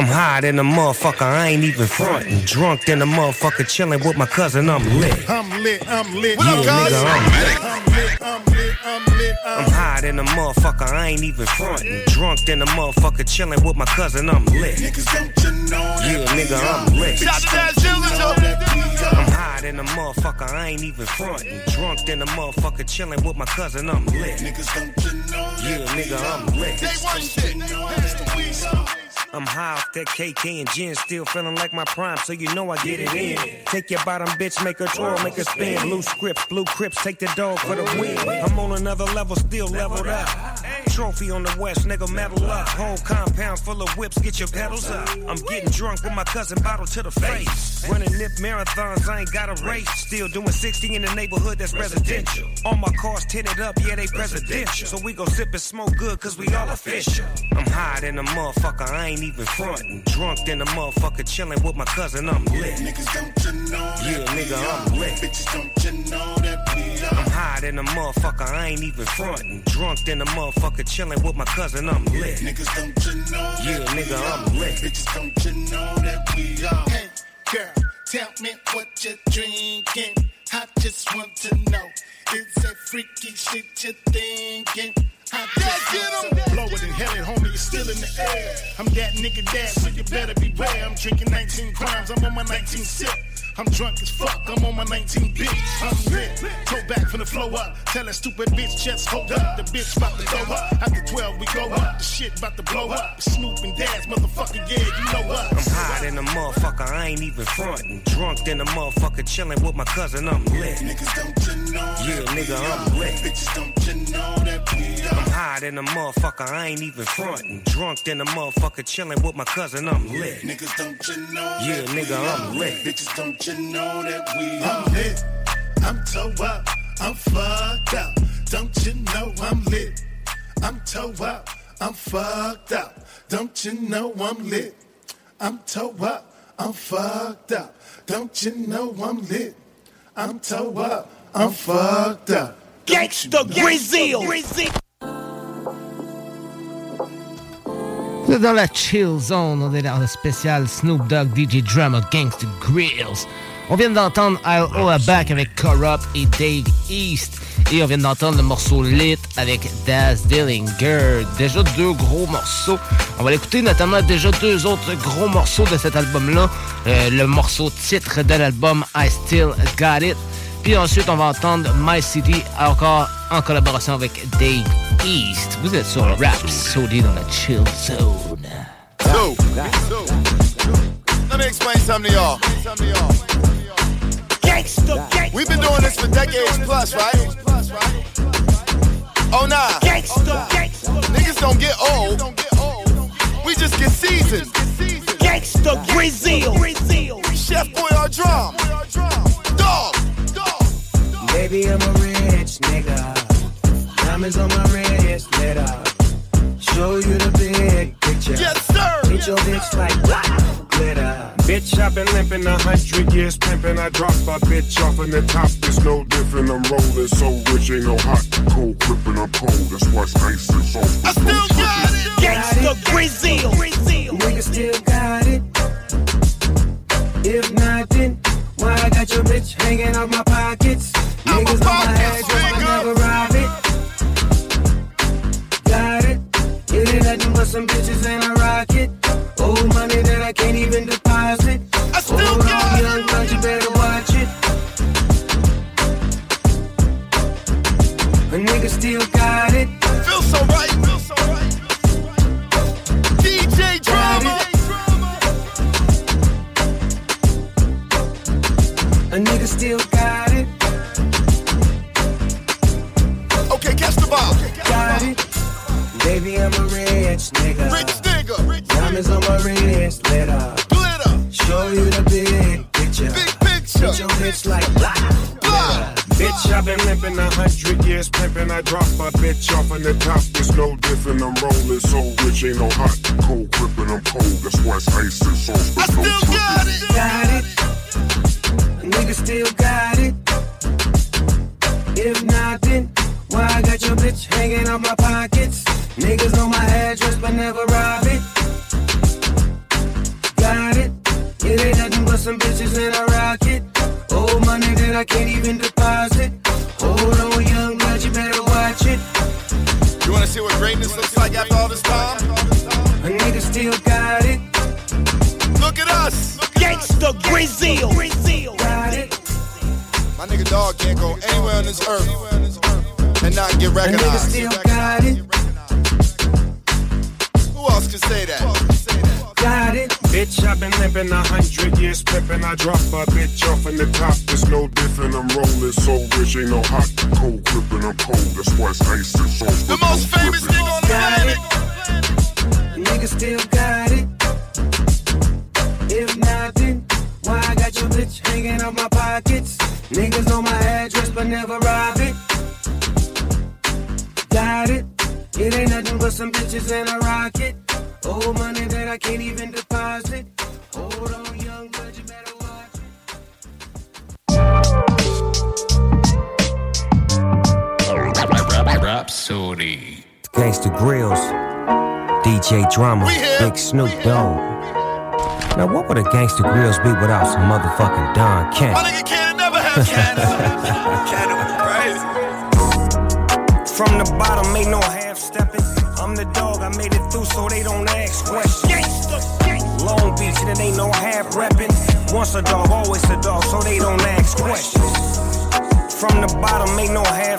I'm high than a motherfucker, I ain't even frontin'. Drunk than a motherfucker, chillin' with my cousin, I'm lit. I'm lit, I'm lit. Yeah, nigga, I'm lit. I'm lit, I'm lit, I'm lit. I'm I'm high than a motherfucker, I ain't even frontin'. Drunk than a motherfucker, chillin' with my cousin, I'm lit. Niggas don't you know Yeah, nigga, I'm lit. Shout to that Zilla, I'm high than a motherfucker, I ain't even frontin'. Drunk than a motherfucker, chillin' with my cousin, I'm lit. Niggas don't you know Yeah, nigga, I'm lit. They one shit. That's the. I'm high off that KK and gin, still feeling like my prime, so you know I get it in. Take your bottom bitch, make her twirl, make her spin. Blue scripts, blue crips, take the dog for the win. I'm on another level, still leveled up. Trophy on the west, nigga, metal up. Whole compound full of whips, get your pedals up. I'm getting drunk with my cousin, bottle to the face. Running nip marathons, I ain't got a race. Still doing 60 in the neighborhood that's residential. All my cars tinted up, yeah, they presidential. So we go sip and smoke good, cause we all official. I'm high than a motherfucker, I ain't even frontin'. Drunk than a motherfucker, chillin' with my cousin, I'm lit. Niggas don't you know Yeah, nigga. I'm lit. Bitches don't you know that we are. I'm high than a motherfucker, I ain't even frontin'. Drunk than a motherfucker, chillin' with my cousin, I'm lit. Niggas don't you know Yeah, nigga, we I'm are. lit. Bitches don't you know that we are. Hey, girl, tell me what you're drinking. I just want to know. Is that freaky shit you're thinking? I just want to blow it and hell it, homie, it's still in the air. I'm that nigga dad, so you better beware. I'm drinking 19 crimes, I'm on my 19 sip. I'm drunk as fuck, I'm on my 19 bitch. I'm lit, toe back from the flow up. Tell that stupid bitch, just hold up. The bitch about to go up. After 12, we go up. The shit about to blow up. Snoop and Daz, motherfucker, yeah, you know us. I'm high than a motherfucker, I ain't even frontin'. Drunk than a motherfucker, chillin' with my cousin, I'm lit. Niggas don't you know Yeah, nigga, I'm lit. Bitches don't you know that we are. I'm high than a motherfucker, I ain't even frontin'. Drunk than a motherfucker, chillin' with my cousin, I'm lit. Niggas don't you know Yeah, nigga, I'm lit. Bitches don't you know that we. I'm lit. I'm toe up. I'm fucked up. Don't you know I'm lit? I'm toe up. I'm fucked up. Don't you know I'm lit? I'm toe up. I'm fucked up. Don't you know I'm lit? I'm toe up. I'm fucked up. Gangsta Grillz. Dans la chill zone, on est dans le spécial Snoop Dogg DJ Drama Gangsta Grills. On vient d'entendre I'll Owe Back avec Corrupt et Dave East. Et on vient d'entendre le morceau Lit avec Daz Dillinger. Déjà deux gros morceaux. On va l'écouter notamment déjà deux autres gros morceaux de cet album-là. Euh, le morceau titre de l'album I Still Got It. Puis ensuite, on va entendre My City encore en collaboration avec Dave East. Vous êtes sur Rap Sody dans la Chill Zone. So, let me explain something to y'all. Gangsta, gangsta. We've been doing this for decades plus, right? Oh nah. Gangsta, gangsta. Niggas don't get old. We just get seasoned. Gangsta Brazil. Chef Boy our drum. Dog. Baby, I'm a rich nigga. Diamonds on my wrist, lit up. Show you the big picture. Yes, sir. Hit your bitch like wow, glitter. Bitch, I've been limping a hundred years, pimping. I drop a bitch off in the top. It's no different. I'm rolling so rich, ain't no hot, cold, gripping. I'm cold. That's why it's ice and soft. I still got it. Gangsta Grillz. Nigga still got it. If not, then why I got your bitch hanging out my pockets? Niggas on my head, I never rob it. Got it. It ain't nothing but some bitches and a rocket. Old money that I can't even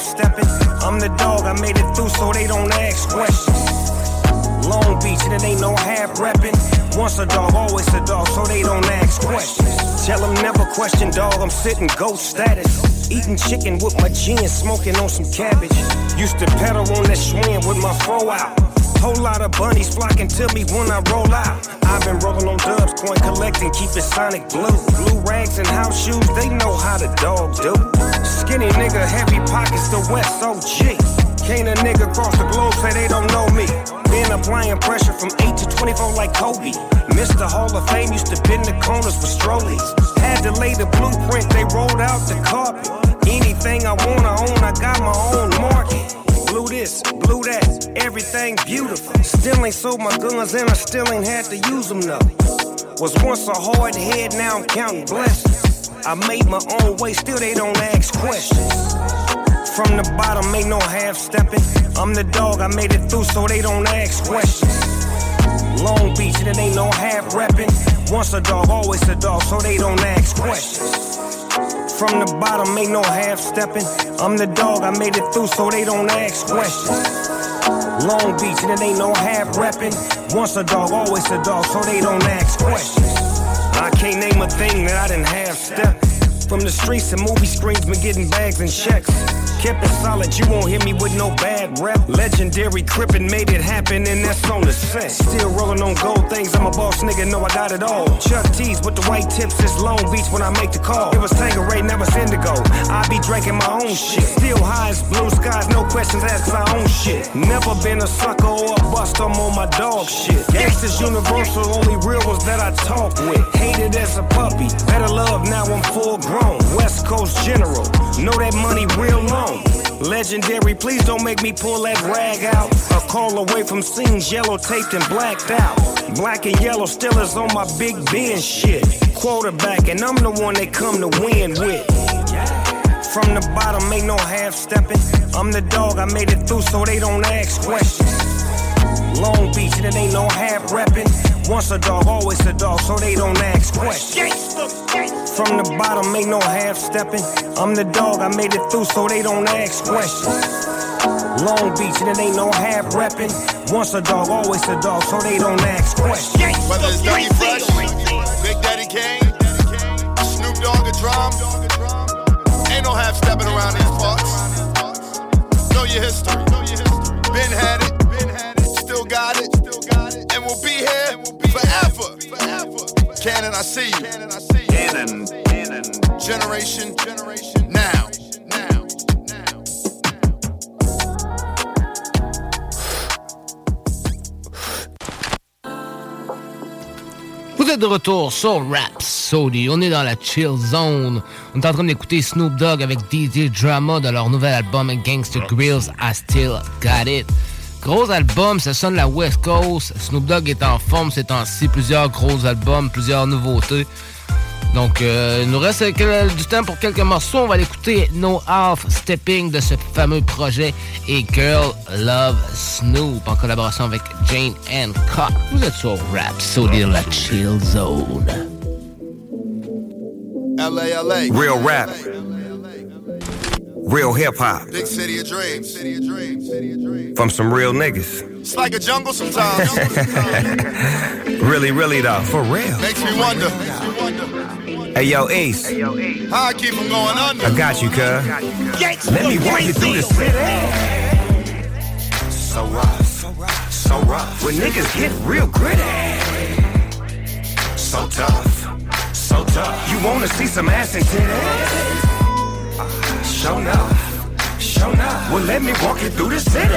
half stepping. I'm the dog, I made it through so they don't ask questions. Long Beach, and it ain't no half repping. Once a dog, always a dog, so they don't ask questions. Tell them never question, dog, I'm sitting ghost status. Eating chicken with my gin, smoking on some cabbage. Used to pedal on that swing with my fro out. Whole lot of bunnies flocking to me when I roll out. I've been rolling on dubs, coin collecting, keep it sonic blue. Blue rags and house shoes, they know how the dog do. Skinny nigga, heavy pockets, the West OG. Can't a nigga cross the globe say they don't know me. Been applying pressure from 8 to 24 like Kobe. Mr. Hall of Fame used to bend the corners with strollies. Had to lay the blueprint, they rolled out the carpet. Anything I wanna own, I got my own market. Blue this, blue that, everything beautiful. Still ain't sold my guns and I still ain't had to use them though. Was once a hard head, now I'm counting blessings. I made my own way, still they don't ask questions. From the bottom, ain't no half stepping. I'm the dog, I made it through so they don't ask questions. Long Beach, and it ain't no half repping. Once a dog, always a dog, so they don't ask questions. From the bottom, ain't no half stepping. I'm the dog, I made it through so they don't ask questions. Long Beach, and it ain't no half repping. Once a dog, always a dog, so they don't ask questions. I can't name a thing that I didn't have step. From the streets and movie screens, been getting bags and checks. Kept it solid, you won't hear me with no bad rep. Legendary crippin' made it happen, and that's on the set. Still rolling on gold things, I'm a boss nigga, know I got it all. Chuck T's with the white tips, it's Long Beach when I make the call. It was Tanqueray, never Indigo. I be drinking my own shit. Still high as blue skies, no questions asked, I own shit. Never been a sucker or a bust, I'm on my dog shit. Gangsters universal, only real ones that I talk with. Hated as a puppy, better love, now I'm full grown. West Coast General, know that money real long. Legendary, please don't make me pull that rag out. A call away from scenes, yellow taped and blacked out. Black and yellow still is on my big Ben shit. Quarterback, and I'm the one they come to win with. From the bottom, ain't no half stepping. I'm the dog, I made it through so they don't ask questions. Long Beach, and it ain't no half repping. Once a dog, always a dog, so they don't ask questions. From the bottom, ain't no half stepping. I'm the dog, I made it through so they don't ask questions. Long Beach, and it ain't no half repping. Once a dog, always a dog, so they don't ask questions. Whether it's Dougie Fresh, Big Daddy Kane, Snoop Dogg or Drum, ain't no half stepping around these parts. Know your history. Been had it, still got it, and we'll be here forever. Cannon, I see you. Vous êtes de retour sur Rap Sody. On est dans la chill zone. On est en train d'écouter Snoop Dogg avec DJ Drama de leur nouvel album Gangster Grills I Still Got It. Gros album, ça sonne la West Coast. Snoop Dogg est en forme ces temps-ci. Plusieurs gros albums, plusieurs nouveautés. Donc, euh, il nous reste quel- du temps pour quelques morceaux. On va l'écouter No Half Stepping de ce fameux projet et Girl Love Snoop en collaboration avec Jane Hancock. Vous êtes sur Rap Sody la Chill Zone. LA, LA. Real rap. Real hip hop. Big city of dreams. City of dreams. City of dreams. From some real niggas. It's like a jungle sometimes. Really, really though. For real. Makes me wonder Hey yo, Ace. how I keep from going under. I got you, cuz. Let me walk you through the city. So rough, so rough. When niggas get real gritty. So tough, so tough. You wanna see some ass and titties? Show enough, show enough. Well, let me walk you through the city.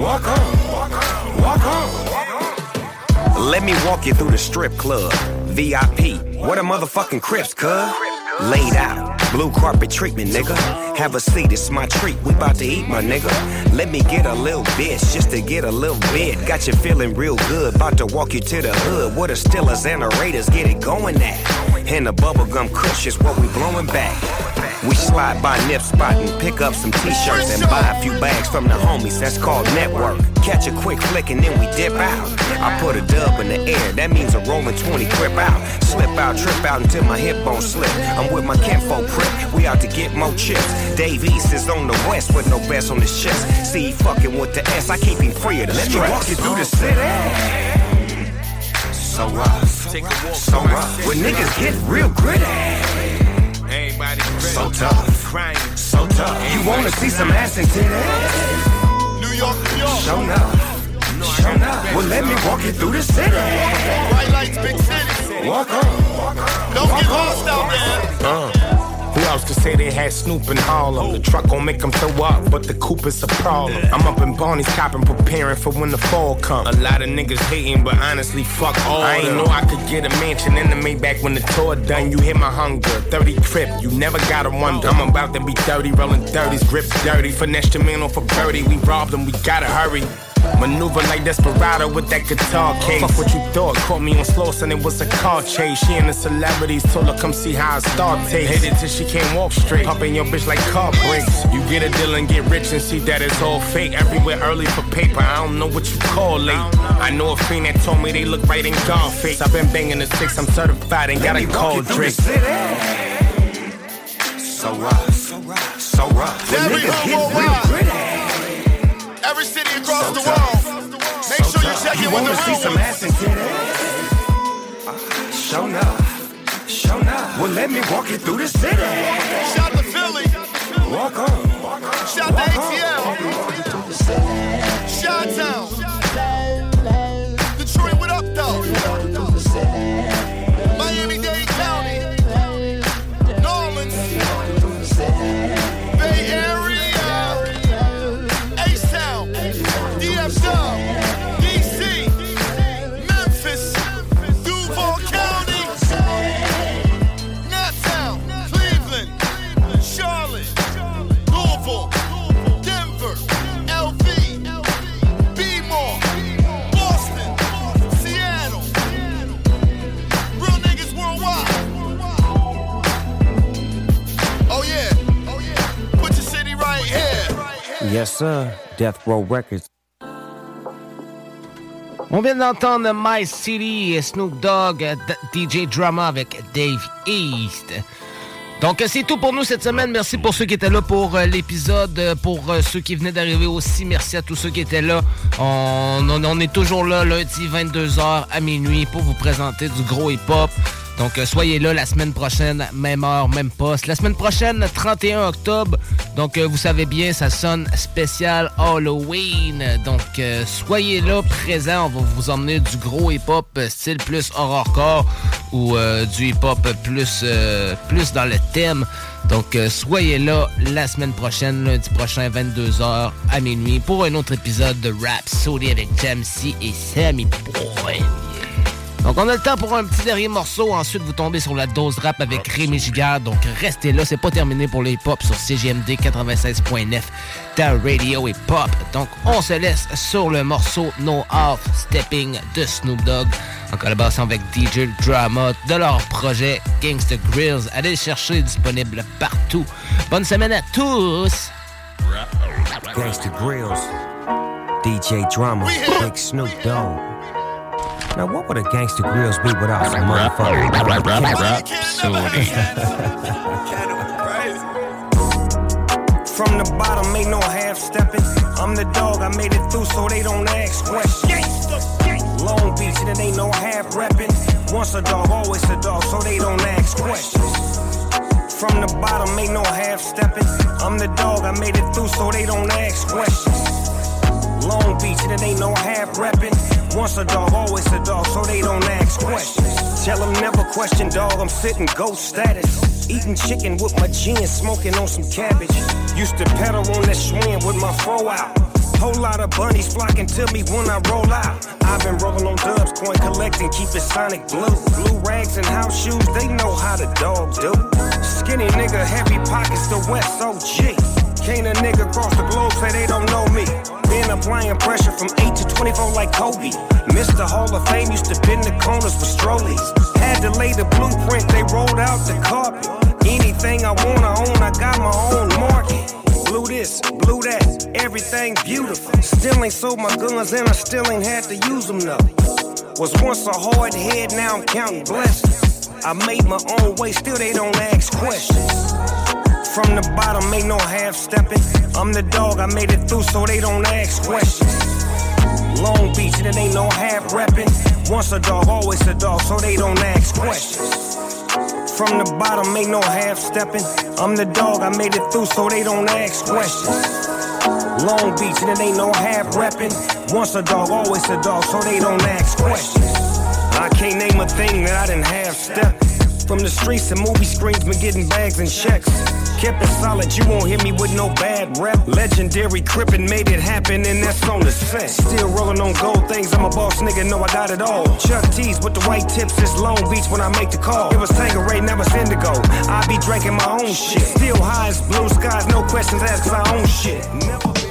Walk on, walk on. Let me walk you through the strip club. VIP. What a motherfucking Crips, cuz. Laid out. Blue carpet treatment, nigga. Have a seat, it's my treat. We about to eat, my nigga. Let me get a little bit, just to get a little bit. Got you feeling real good. About to walk you to the hood. What the Steelers and the Raiders get it going at. And the bubblegum kush is what we blowing back. We slide by Nip Spot and pick up some t-shirts and buy a few bags from the homies. That's called network. Catch a quick flick and then we dip out. I put a dub in the air, that means a rolling 20 grip out. Slip out, trip out until my hip bone slip. I'm with my kinfolk crip, we out to get more chips. Dave East is on the west with no best on his chest. See, he fucking with the S, I keep him free of the stress. Let me walk you through the city. So rough, so rough. When niggas get real gritty. So tough, crying. so tough. You wanna see some ass and titties? New York, New York. Show enough, show enough. Well, let me walk you through the city. Bright lights, big city. Walk on, Don't get lost out there. Uh. Who else could say they had Snoop in Harlem? The truck gon' make them throw up, but the coupe is a problem. I'm up in Barney's copping, preparing for when the fall come. A lot of niggas hating, but honestly, fuck all I ain't know I could get a mansion in the Maybach when the tour done. You hit my hunger, 30 crip, you never gotta wonder. I'm about to be 30, rolling 30s, grips dirty. Finesse your man off a birdie, we robbed him, we gotta hurry. Maneuver like Desperado with that guitar case. Fuck what you thought, caught me on slow, son, it was a car chase. She and the celebrities told her come see how I start taste. Hit it till she can't walk straight, pumping your bitch like car brakes. You get a deal and get rich and see that it's all fake. Everywhere early for paper, I don't know what you call late. I know a fiend that told me they look right in God face. I've been banging the six, I'm certified, and got a call Drake. So rough, so rough, so rough. When Every niggas get Every city across the world. Make sure you check in with the see real some ones. ass and titties? Show enough, show enough. Well, let me walk you through the city. Shout to Philly. Walk on, Shout to ATL. Yes, sir. Death Row Records. On vient d'entendre My City, Snoop Dogg, DJ Drama avec Dave East. Donc, c'est tout pour nous cette semaine. Merci pour ceux qui étaient là pour euh, l'épisode. Euh, pour euh, ceux qui venaient d'arriver aussi, merci à tous ceux qui étaient là. On, on, on est toujours là lundi 22h à minuit pour vous présenter du gros hip-hop. Donc, euh, soyez là la semaine prochaine, même heure, même poste. La semaine prochaine, 31 octobre. Donc, euh, vous savez bien, ça sonne spécial Halloween. Donc, euh, soyez là, présents. On va vous emmener du gros hip-hop style plus horrorcore ou du hip-hop plus, plus dans le thème. Donc, soyez là la semaine prochaine, lundi prochain, 22h à minuit, pour un autre épisode de Rap Sody avec Jamsey et Sammy Boy. Donc, on a le temps pour un petit dernier morceau. Ensuite, vous tombez sur la dose rap avec Rémi Gigard. Donc, restez là. C'est pas terminé pour les hip-hop sur CGMD 96.9. Ta radio et pop. Donc, on se laisse sur le morceau No Off Stepping de Snoop Dogg en collaboration avec DJ Drama de leur projet Gangsta Grills. Allez le chercher, disponible partout. Bonne semaine à tous! Gangsta Grills, DJ Drama, Big Snoop Dogg. Now, what would a gangster grills be without some motherfucking rap, rap, rap, From the bottom, ain't no half stepping. I'm the dog, I made it through so they don't ask questions. Long Beach, and it ain't no half repping. Once a dog, always a dog, so they don't ask questions. From the bottom, ain't no half stepping. I'm the dog, I made it through so they don't ask questions. Long Beach, and it ain't no half repping. Once a dog, always a dog, so they don't ask questions. Tell them never question, dog, I'm sitting ghost status. Eating chicken with my jeans, smoking on some cabbage. Used to pedal on that swing with my fro out. Whole lot of bunnies flocking to me when I roll out. I've been rolling on dubs, coin collecting, keep it sonic blue. Blue rags and house shoes, they know how the dog do. Skinny nigga, heavy pockets, the West OG. Can't a nigga cross the globe say they don't know me. Been applying pressure from 8 to 24 like Kobe. Mr. Hall of Fame used to bend the corners for strollies. Had to lay the blueprint, they rolled out the carpet. Anything I wanna own, I got my own market. Blue this, blue that, everything beautiful. Still ain't sold my guns and I still ain't had to use them though. Was once a hard head, now I'm counting blessings. I made my own way, still they don't ask questions. From the bottom, ain't no half stepping. I'm the dog, I made it through so they don't ask questions. Long Beach, and it ain't no half repping. Once a dog, always a dog, so they don't ask questions. From the bottom, ain't no half stepping. I'm the dog, I made it through so they don't ask questions. Long Beach, and it ain't no half repping. Once a dog, always a dog, so they don't ask questions. I can't name a thing that I didn't have step. From the streets and movie screens, been getting bags and checks. Kept it solid, you won't hear me with no bad rep. Legendary crippin' made it happen, and that's on the set. Still rolling on gold things, I'm a boss nigga, know I got it all. Chuck T's with the white tips, it's Long Beach when I make the call. It was Tanqueray, never Indigo. I be drinking my own shit. Still high as blue skies, no questions asked, cause I own shit. Never been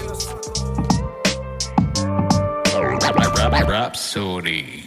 a Rhapsody.